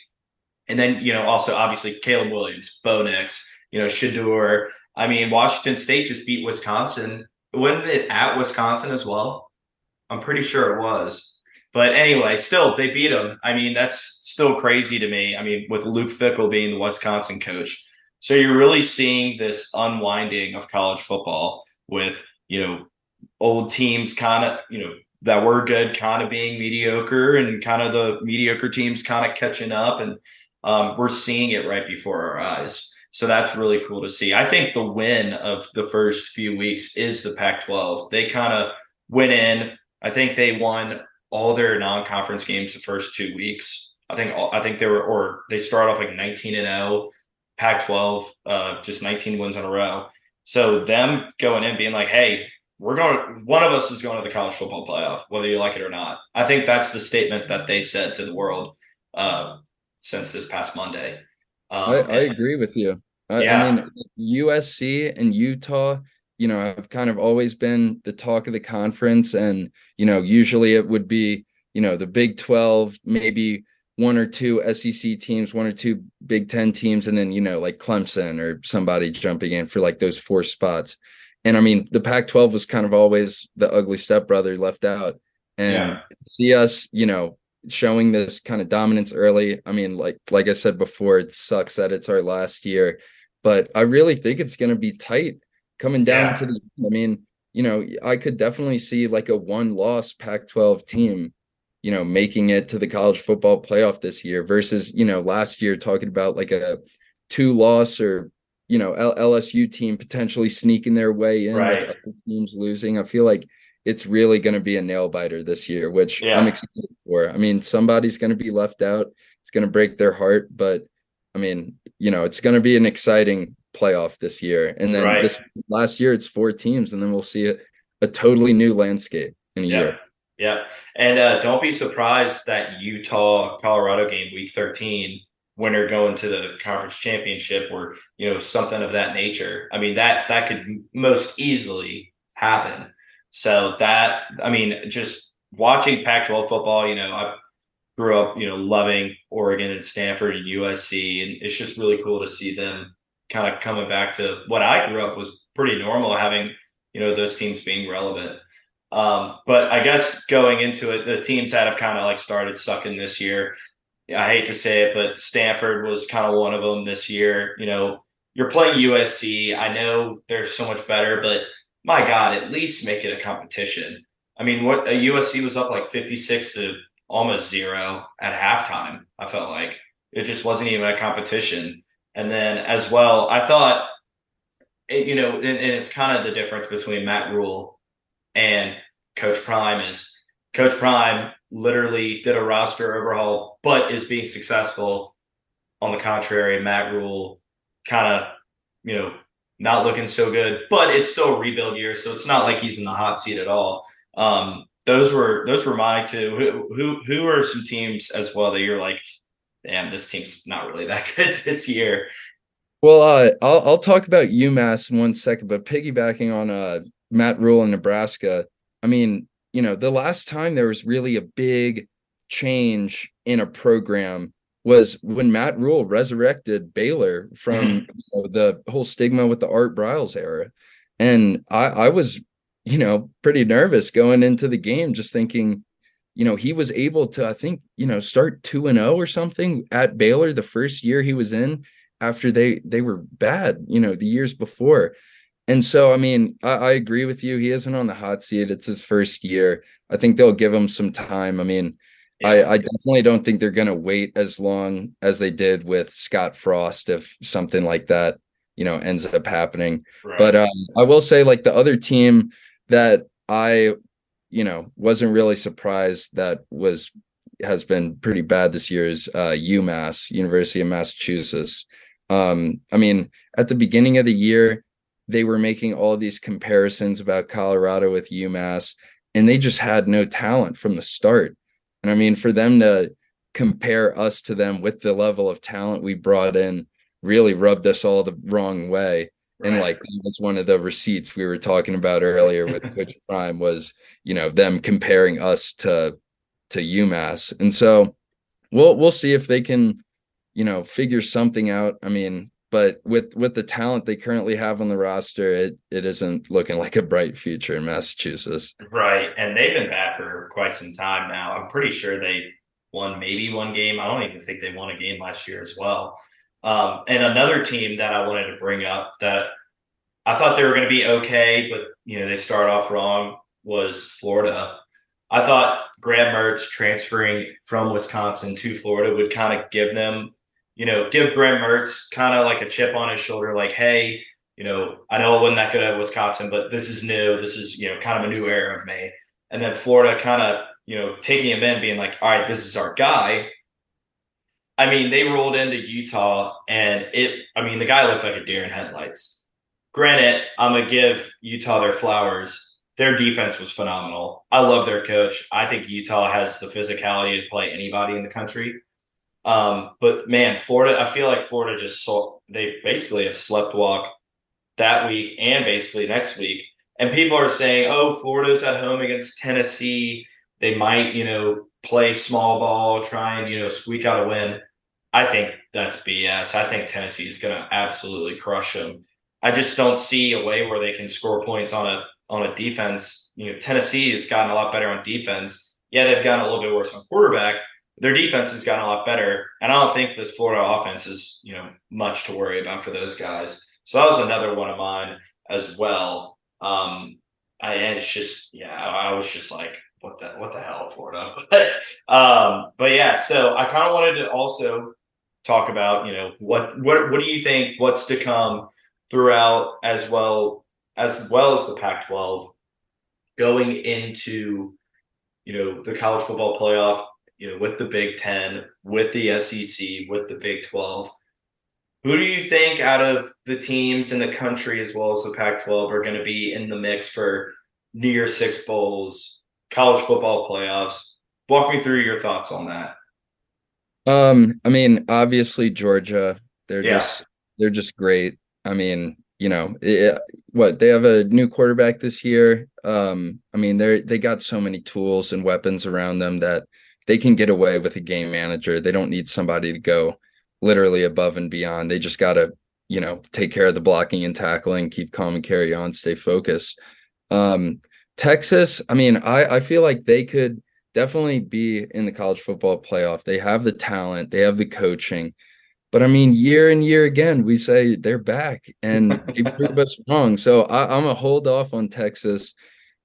And then, you know, also obviously Caleb Williams, Bo Nix, you know, Shedeur. I mean, Washington State just beat Wisconsin. Wasn't it at Wisconsin as well? I'm pretty sure it was. But anyway, still they beat them. I mean, that's still crazy to me. I mean, with Luke Fickell being the Wisconsin coach. So you're really seeing this unwinding of college football with, you know, old teams kind of, you know, that were good kind of being mediocre and kind of the mediocre teams kind of catching up. And um, we're seeing it right before our eyes. So that's really cool to see. I think the win of the first few weeks is the Pac 12. They kind of went in, I think they won all their non-conference games the first two weeks. I think I think they were or they started off like 19 and 0, Pac-12, uh, just 19 wins in a row. So them going in being like, hey, we're going. One of us is going to the college football playoff, whether you like it or not. I think that's the statement that they said to the world uh, since this past Monday. Um, I, I agree with you. I, yeah. I mean, USC and Utah, you know, I've kind of always been the talk of the conference, and you know, usually it would be, you know, the Big Twelve, maybe one or two SEC teams, one or two Big Ten teams, and then you know, like Clemson or somebody jumping in for like those four spots. And I mean, the Pac-12 was kind of always the ugly stepbrother left out. And yeah. see us, you know, showing this kind of dominance early. I mean, like like I said before, it sucks that it's our last year, but I really think it's going to be tight coming down yeah. to the. I mean, you know, I could definitely see like a one-loss Pac-12 team, you know, making it to the college football playoff this year versus you know last year talking about like a two-loss or you know L- LSU team potentially sneaking their way in right. with other teams losing. I feel like it's really going to be a nail biter this year, which yeah. I'm excited for. I mean, somebody's going to be left out. It's going to break their heart, but I mean, you know, it's going to be an exciting playoff this year. And then right. this last year, it's four teams, and then we'll see a, a totally new landscape in a yeah. year. Yeah. And uh, don't be surprised that Utah Colorado game week 13 winner going to the conference championship or you know something of that nature. I mean that that could most easily happen. So that I mean just watching Pac-12 football, you know, I grew up, you know, loving Oregon and Stanford and USC and it's just really cool to see them kind of coming back to what I grew up was pretty normal having, you know, those teams being relevant. Um, but I guess going into it, the teams that have kind of like started sucking this year, I hate to say it, but Stanford was kind of one of them this year. You know, you're playing USC. I know they're so much better, but my God, at least make it a competition. I mean, what USC was up like 56 to almost zero at halftime. I felt like it just wasn't even a competition. And then as well, I thought, you know, and, and it's kind of the difference between Matt Rhule and Coach Prime is Coach Prime literally did a roster overhaul, but is being successful. On the contrary, Matt Rhule kind of, you know, not looking so good, but it's still rebuild year, so it's not like he's in the hot seat at all. Um, those were those were my two. Who who who are some teams as well that you're like, damn, this team's not really that good this year. Well, uh, I'll I'll talk about UMass in one second, but piggybacking on uh Matt Rhule in Nebraska, I mean, you know, the last time there was really a big change in a program was when Matt Rhule resurrected Baylor from mm. you know, the whole stigma with the Art Briles era. And I, I was, you know, pretty nervous going into the game, just thinking, you know, he was able to, I think, you know, start 2 and 0 or something at Baylor the first year he was in after they they were bad, you know, the years before. And so, I mean, I, I, agree with you. He isn't on the hot seat. It's his first year. I think they'll give him some time. I mean, yeah. I, I definitely don't think they're going to wait as long as they did with Scott Frost if something like that, you know, ends up happening. Right. But um, I will say, like the other team that I, you know, wasn't really surprised that was has been pretty bad this year is uh, UMass, University of Massachusetts. Um, I mean, at the beginning of the year they were making all these comparisons about Colorado with UMass, and they just had no talent from the start. And I mean, for them to compare us to them with the level of talent we brought in really rubbed us all the wrong way. Right. And like that was one of the receipts we were talking about earlier with Coach Prime was, you know, them comparing us to to UMass. And so we'll we'll see if they can, you know, figure something out. I mean, but with with the talent they currently have on the roster, it it isn't looking like a bright future in Massachusetts. Right, and they've been bad for quite some time now. I'm pretty sure they won maybe one game. I don't even think they won a game last year as well. Um, and another team that I wanted to bring up that I thought they were going to be okay, but you know they start off wrong was Florida. I thought Graham Mertz transferring from Wisconsin to Florida would kind of give them you know, give Graham Mertz kind of like a chip on his shoulder, like, hey, you know, I know it wasn't that good at Wisconsin, but this is new. This is, you know, kind of a new era of me. And then Florida kind of, you know, taking him in, being like, all right, this is our guy. I mean, they rolled into Utah and it, I mean, the guy looked like a deer in headlights. Granted, I'm going to give Utah their flowers. Their defense was phenomenal. I love their coach. I think Utah has the physicality to play anybody in the country. Um, but man, Florida, I feel like Florida just saw, they basically have slept walk that week and basically next week. And people are saying, oh, Florida's at home against Tennessee. They might, you know, play small ball, try and, you know, squeak out a win. I think that's BS. I think Tennessee is going to absolutely crush them. I just don't see a way where they can score points on a on a defense. You know, Tennessee has gotten a lot better on defense. Yeah, they've gotten a little bit worse on quarterback. Their defense has gotten a lot better, and I don't think this Florida offense is you know much to worry about for those guys. So that was another one of mine as well. Um, I, and it's just yeah, I, I was just like, what the what the hell, Florida? um, but yeah, so I kind of wanted to also talk about you know what what what do you think what's to come throughout as well as well as the Pac-12 going into you know the college football playoff you know with the Big 10 with the SEC with the Big 12 who do you think out of the teams in the country as well as the Pac-12 are going to be in the mix for New Year Six bowls college football playoffs? Walk me through your thoughts on that um I mean obviously Georgia they're yeah. just they're just great I mean, you know, it, what they have a new quarterback this year. Um, I mean, they're they got so many tools and weapons around them that they can get away with a game manager. They don't need somebody to go literally above and beyond. They just got to, you know, take care of the blocking and tackling, keep calm and carry on, stay focused. Um, Texas, I mean, I I feel like they could definitely be in the college football playoff. They have the talent, they have the coaching. But I mean, year and year again, we say they're back and they prove us wrong. So I, am gonna hold off on Texas.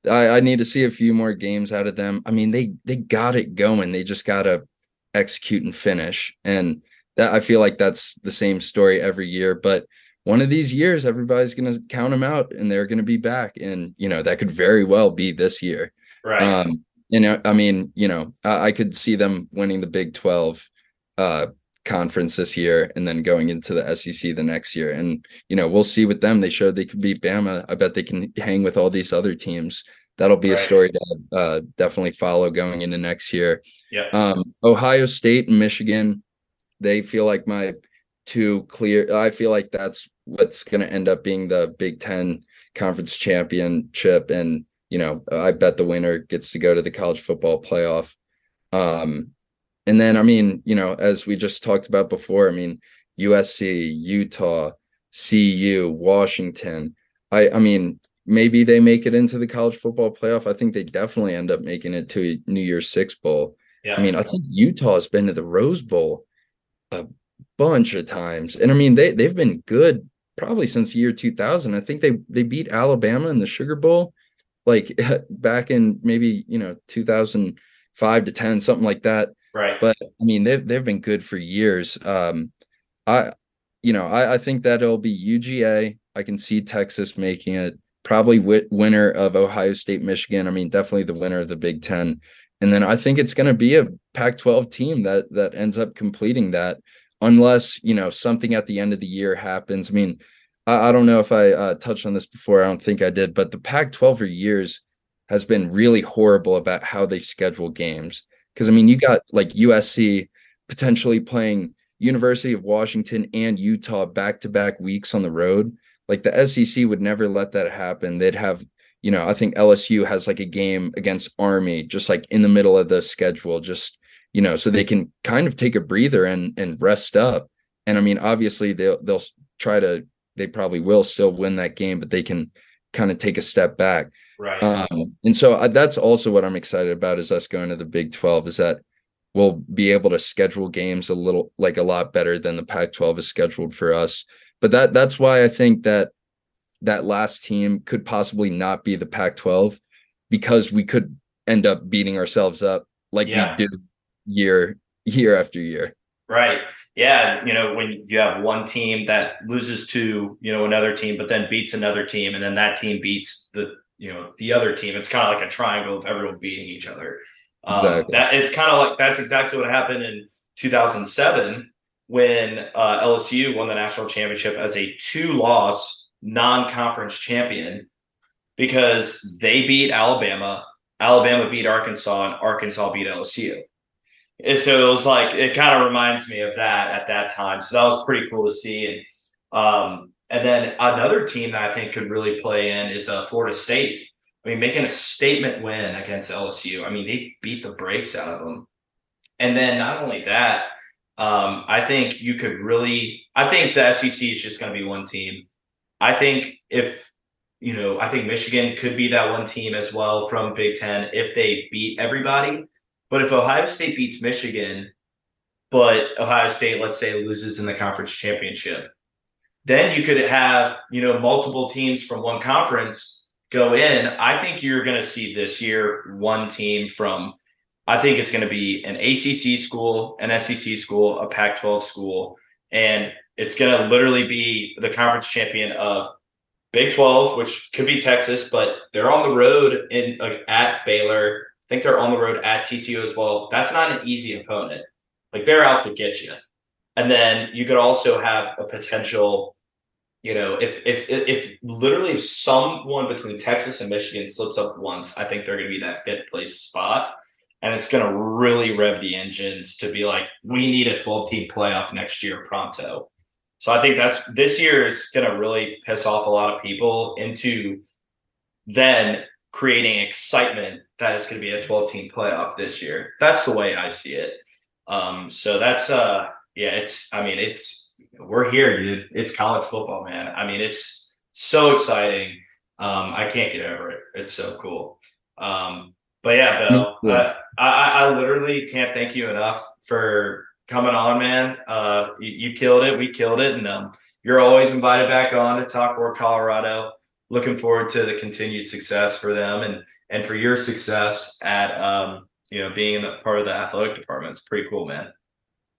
I, I need to see a few more games out of them. I mean, they they got it going. They just gotta execute and finish. And that I feel like that's the same story every year. But one of these years, everybody's gonna count them out and they're gonna be back. And you know, that could very well be this year. Right. Um, and I mean, you know, I, I could see them winning the Big 12 uh conference this year and then going into the SEC the next year. And, you know, we'll see with them. They showed they could beat Bama. I bet they can hang with all these other teams. That'll be right. a story to uh, definitely follow going into next year. Yeah. Um, Ohio State and Michigan, they feel like my two clear. I feel like that's what's going to end up being the Big Ten conference championship. And, you know, I bet the winner gets to go to the college football playoff. Um, and then, I mean, you know, as we just talked about before, I mean, USC, Utah, CU, Washington. I, I mean, maybe they make it into the college football playoff. I think they definitely end up making it to New Year's Six Bowl. Yeah. I mean, I think Utah has been to the Rose Bowl a bunch of times, and I mean, they they've been good probably since year 2000. I think they they beat Alabama in the Sugar Bowl, like back in maybe you know 2005 to 10, something like that. Right. But I mean, they've they've been good for years. Um, I, you know, I, I think that it'll be UGA. I can see Texas making it. Probably w- winner of Ohio State, Michigan. I mean, definitely the winner of the Big Ten. And then I think it's going to be a Pac-12 team that that ends up completing that, unless you know something at the end of the year happens. I mean, I, I don't know if I uh, touched on this before. I don't think I did, but the Pac-12 for years has been really horrible about how they schedule games. Because I mean, you got like USC potentially playing University of Washington and Utah back to back weeks on the road. Like the SEC would never let that happen. They'd have, you know, I think LSU has like a game against Army just like in the middle of the schedule, just, you know, so they can kind of take a breather and and rest up. And I mean, obviously they'll they'll try to they probably will still win that game, but they can kind of take a step back. Right. Um, and so uh, that's also what I'm excited about is us going to the Big 12 is that we'll be able to schedule games a little like a lot better than the Pac-12 is scheduled for us. But that that's why I think that that last team could possibly not be the Pac-12 because we could end up beating ourselves up like yeah. we do year year after year. Right. Yeah. You know, when you have one team that loses to, you know, another team, but then beats another team, and then that team beats the you know the other team. It's kind of like a triangle of everyone beating each other. Um, exactly. That it's kind of like that's exactly what happened in 2007 when uh, LSU won the national championship as a two loss non conference champion because they beat Alabama, Alabama beat Arkansas, and Arkansas beat LSU. And so it was like, it kind of reminds me of that at that time. So that was pretty cool to see. And, um, and then another team that I think could really play in is uh, Florida State. I mean, making a statement win against LSU. I mean, they beat the brakes out of them. And then not only that, um, I think you could really. I think the SEC is just going to be one team. I think if you know, I think Michigan could be that one team as well from Big Ten if they beat everybody. But if Ohio State beats Michigan, but Ohio State, let's say, loses in the conference championship, then you could have you know multiple teams from one conference go in. I think you're going to see this year one team from I think it's going to be an ACC school, an SEC school, a Pac 12 school, and it's going to literally be the conference champion of Big 12, which could be Texas, but they're on the road in uh, at Baylor. Think they're on the road at TCU as well. That's not an easy opponent. Like they're out to get you. And then you could also have a potential, you know, if if if literally someone between Texas and Michigan slips up once, I think they're going to be that fifth place spot and it's going to really rev the engines to be like, we need a 12 team playoff next year pronto. So I think that's this year is going to really piss off a lot of people into then creating excitement that it's going to be a 12 team playoff this year. That's the way I see it. Um, so that's uh yeah, it's I mean it's we're here, dude. It's college football, man. I mean it's so exciting. Um, I can't get over it. It's so cool. Um, but yeah, Bill, yeah. I, I, I literally can't thank you enough for coming on, man. Uh, you, you killed it. We killed it. And um, you're always invited back on to talk more Colorado. Looking forward to the continued success for them and and for your success at um, you know being in the part of the athletic department. It's pretty cool, man.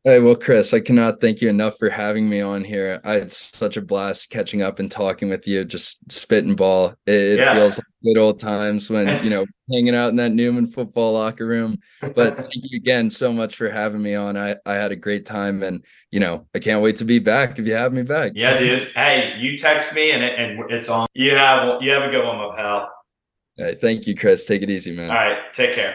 Hey, well, Chris, I cannot thank you enough for having me on here. I had such a blast catching up and talking with you, just spitting ball. It, yeah. feels like good old times when, you know, hanging out in that Newman football locker room. But thank you again so much for having me on. I, I had a great time and, you know, I can't wait to be back if you have me back. Yeah, dude. Hey, you text me and, it, and it's on. You have, you have a good one, my pal. Right. Thank you, Chris. Take it easy, man. All right. Take care.